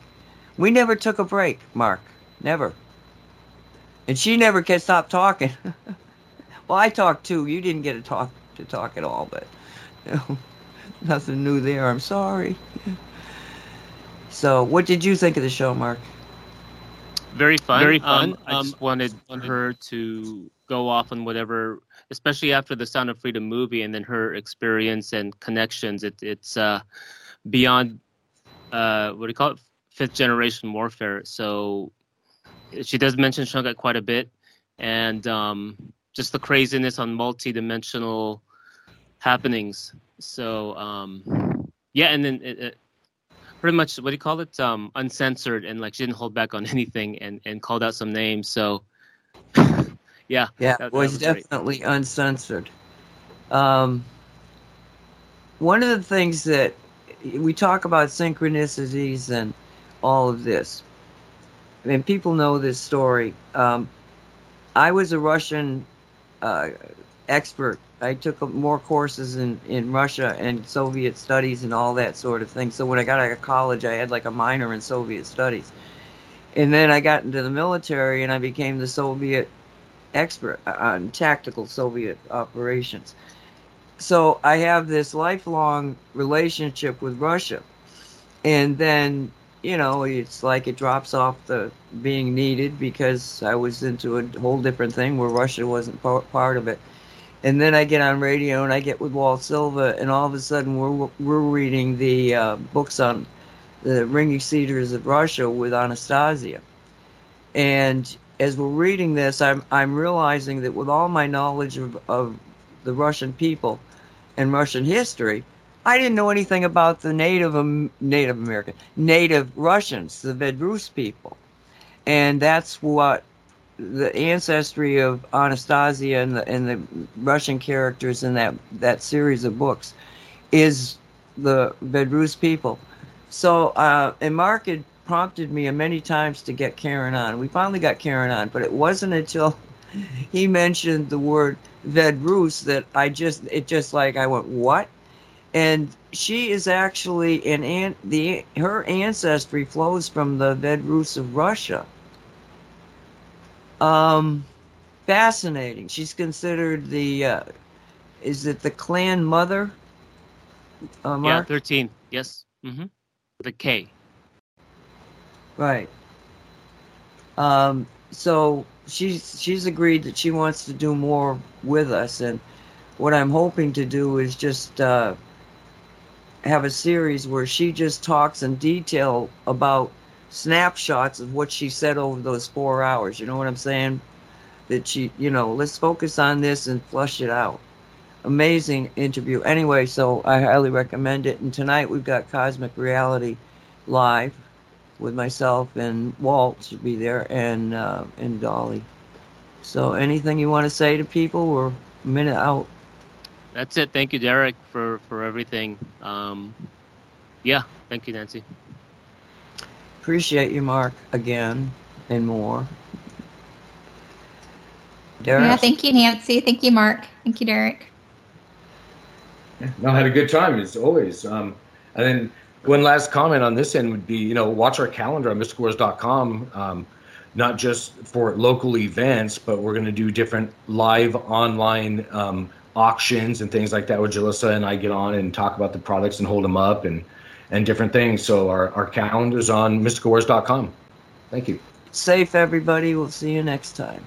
we never took a break, Mark, never. And she never could stop talking. well, I talked too. You didn't get to talk to talk at all, but you know, nothing new there. I'm sorry. So, what did you think of the show, Mark? Very fun. Very fun. Um, I just um, wanted her to go off on whatever, especially after the Sound of Freedom movie, and then her experience and connections. It, it's uh, beyond uh, what do you call it? Fifth generation warfare. So she does mention Shungite quite a bit, and um, just the craziness on multi-dimensional happenings. So um, yeah, and then it, it, pretty much what do you call it um uncensored and like she didn't hold back on anything and and called out some names so yeah yeah that, was, that was definitely great. uncensored um one of the things that we talk about synchronicities and all of this I mean, people know this story. Um, I was a Russian uh, expert I took more courses in, in Russia and Soviet studies and all that sort of thing. So when I got out of college, I had like a minor in Soviet studies. And then I got into the military and I became the Soviet expert on tactical Soviet operations. So I have this lifelong relationship with Russia. And then, you know, it's like it drops off the being needed because I was into a whole different thing where Russia wasn't part of it. And then I get on radio and I get with Walt Silva, and all of a sudden we're we're reading the uh, books on the ringing cedars of Russia with Anastasia, and as we're reading this, I'm I'm realizing that with all my knowledge of, of the Russian people and Russian history, I didn't know anything about the Native um, Native American Native Russians, the Vedrus people, and that's what the ancestry of Anastasia and the, and the Russian characters in that, that series of books is the Vedrus people. So, uh, and Mark had prompted me many times to get Karen on. We finally got Karen on, but it wasn't until he mentioned the word Vedrus that I just, it just like, I went, what? And she is actually an, an the, her ancestry flows from the Vedrus of Russia. Um, fascinating. She's considered the, uh, is it the clan mother? Uh, yeah, 13. Yes. Mm-hmm. The K. Right. Um, so she's she's agreed that she wants to do more with us, and what I'm hoping to do is just uh, have a series where she just talks in detail about snapshots of what she said over those four hours. You know what I'm saying? That she, you know, let's focus on this and flush it out. Amazing interview. Anyway, so I highly recommend it. And tonight we've got Cosmic Reality live with myself and Walt should be there and uh, and Dolly. So anything you want to say to people? We're a minute out. That's it. Thank you, Derek, for for everything. Um, yeah, thank you, Nancy. Appreciate you, Mark, again and more. Derek. Yeah, thank you, Nancy. Thank you, Mark. Thank you, Derek. Yeah, no, I had a good time as always. Um, and then one last comment on this end would be, you know, watch our calendar on mysticalwares.com. Um, not just for local events, but we're going to do different live online um, auctions and things like that with Julissa and I get on and talk about the products and hold them up and and different things. So our, our calendar's on mysticalwares.com. Thank you. Safe, everybody. We'll see you next time.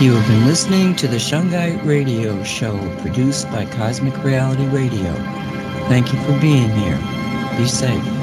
You have been listening to the Shungite Radio Show produced by Cosmic Reality Radio. Thank you for being here. Be safe.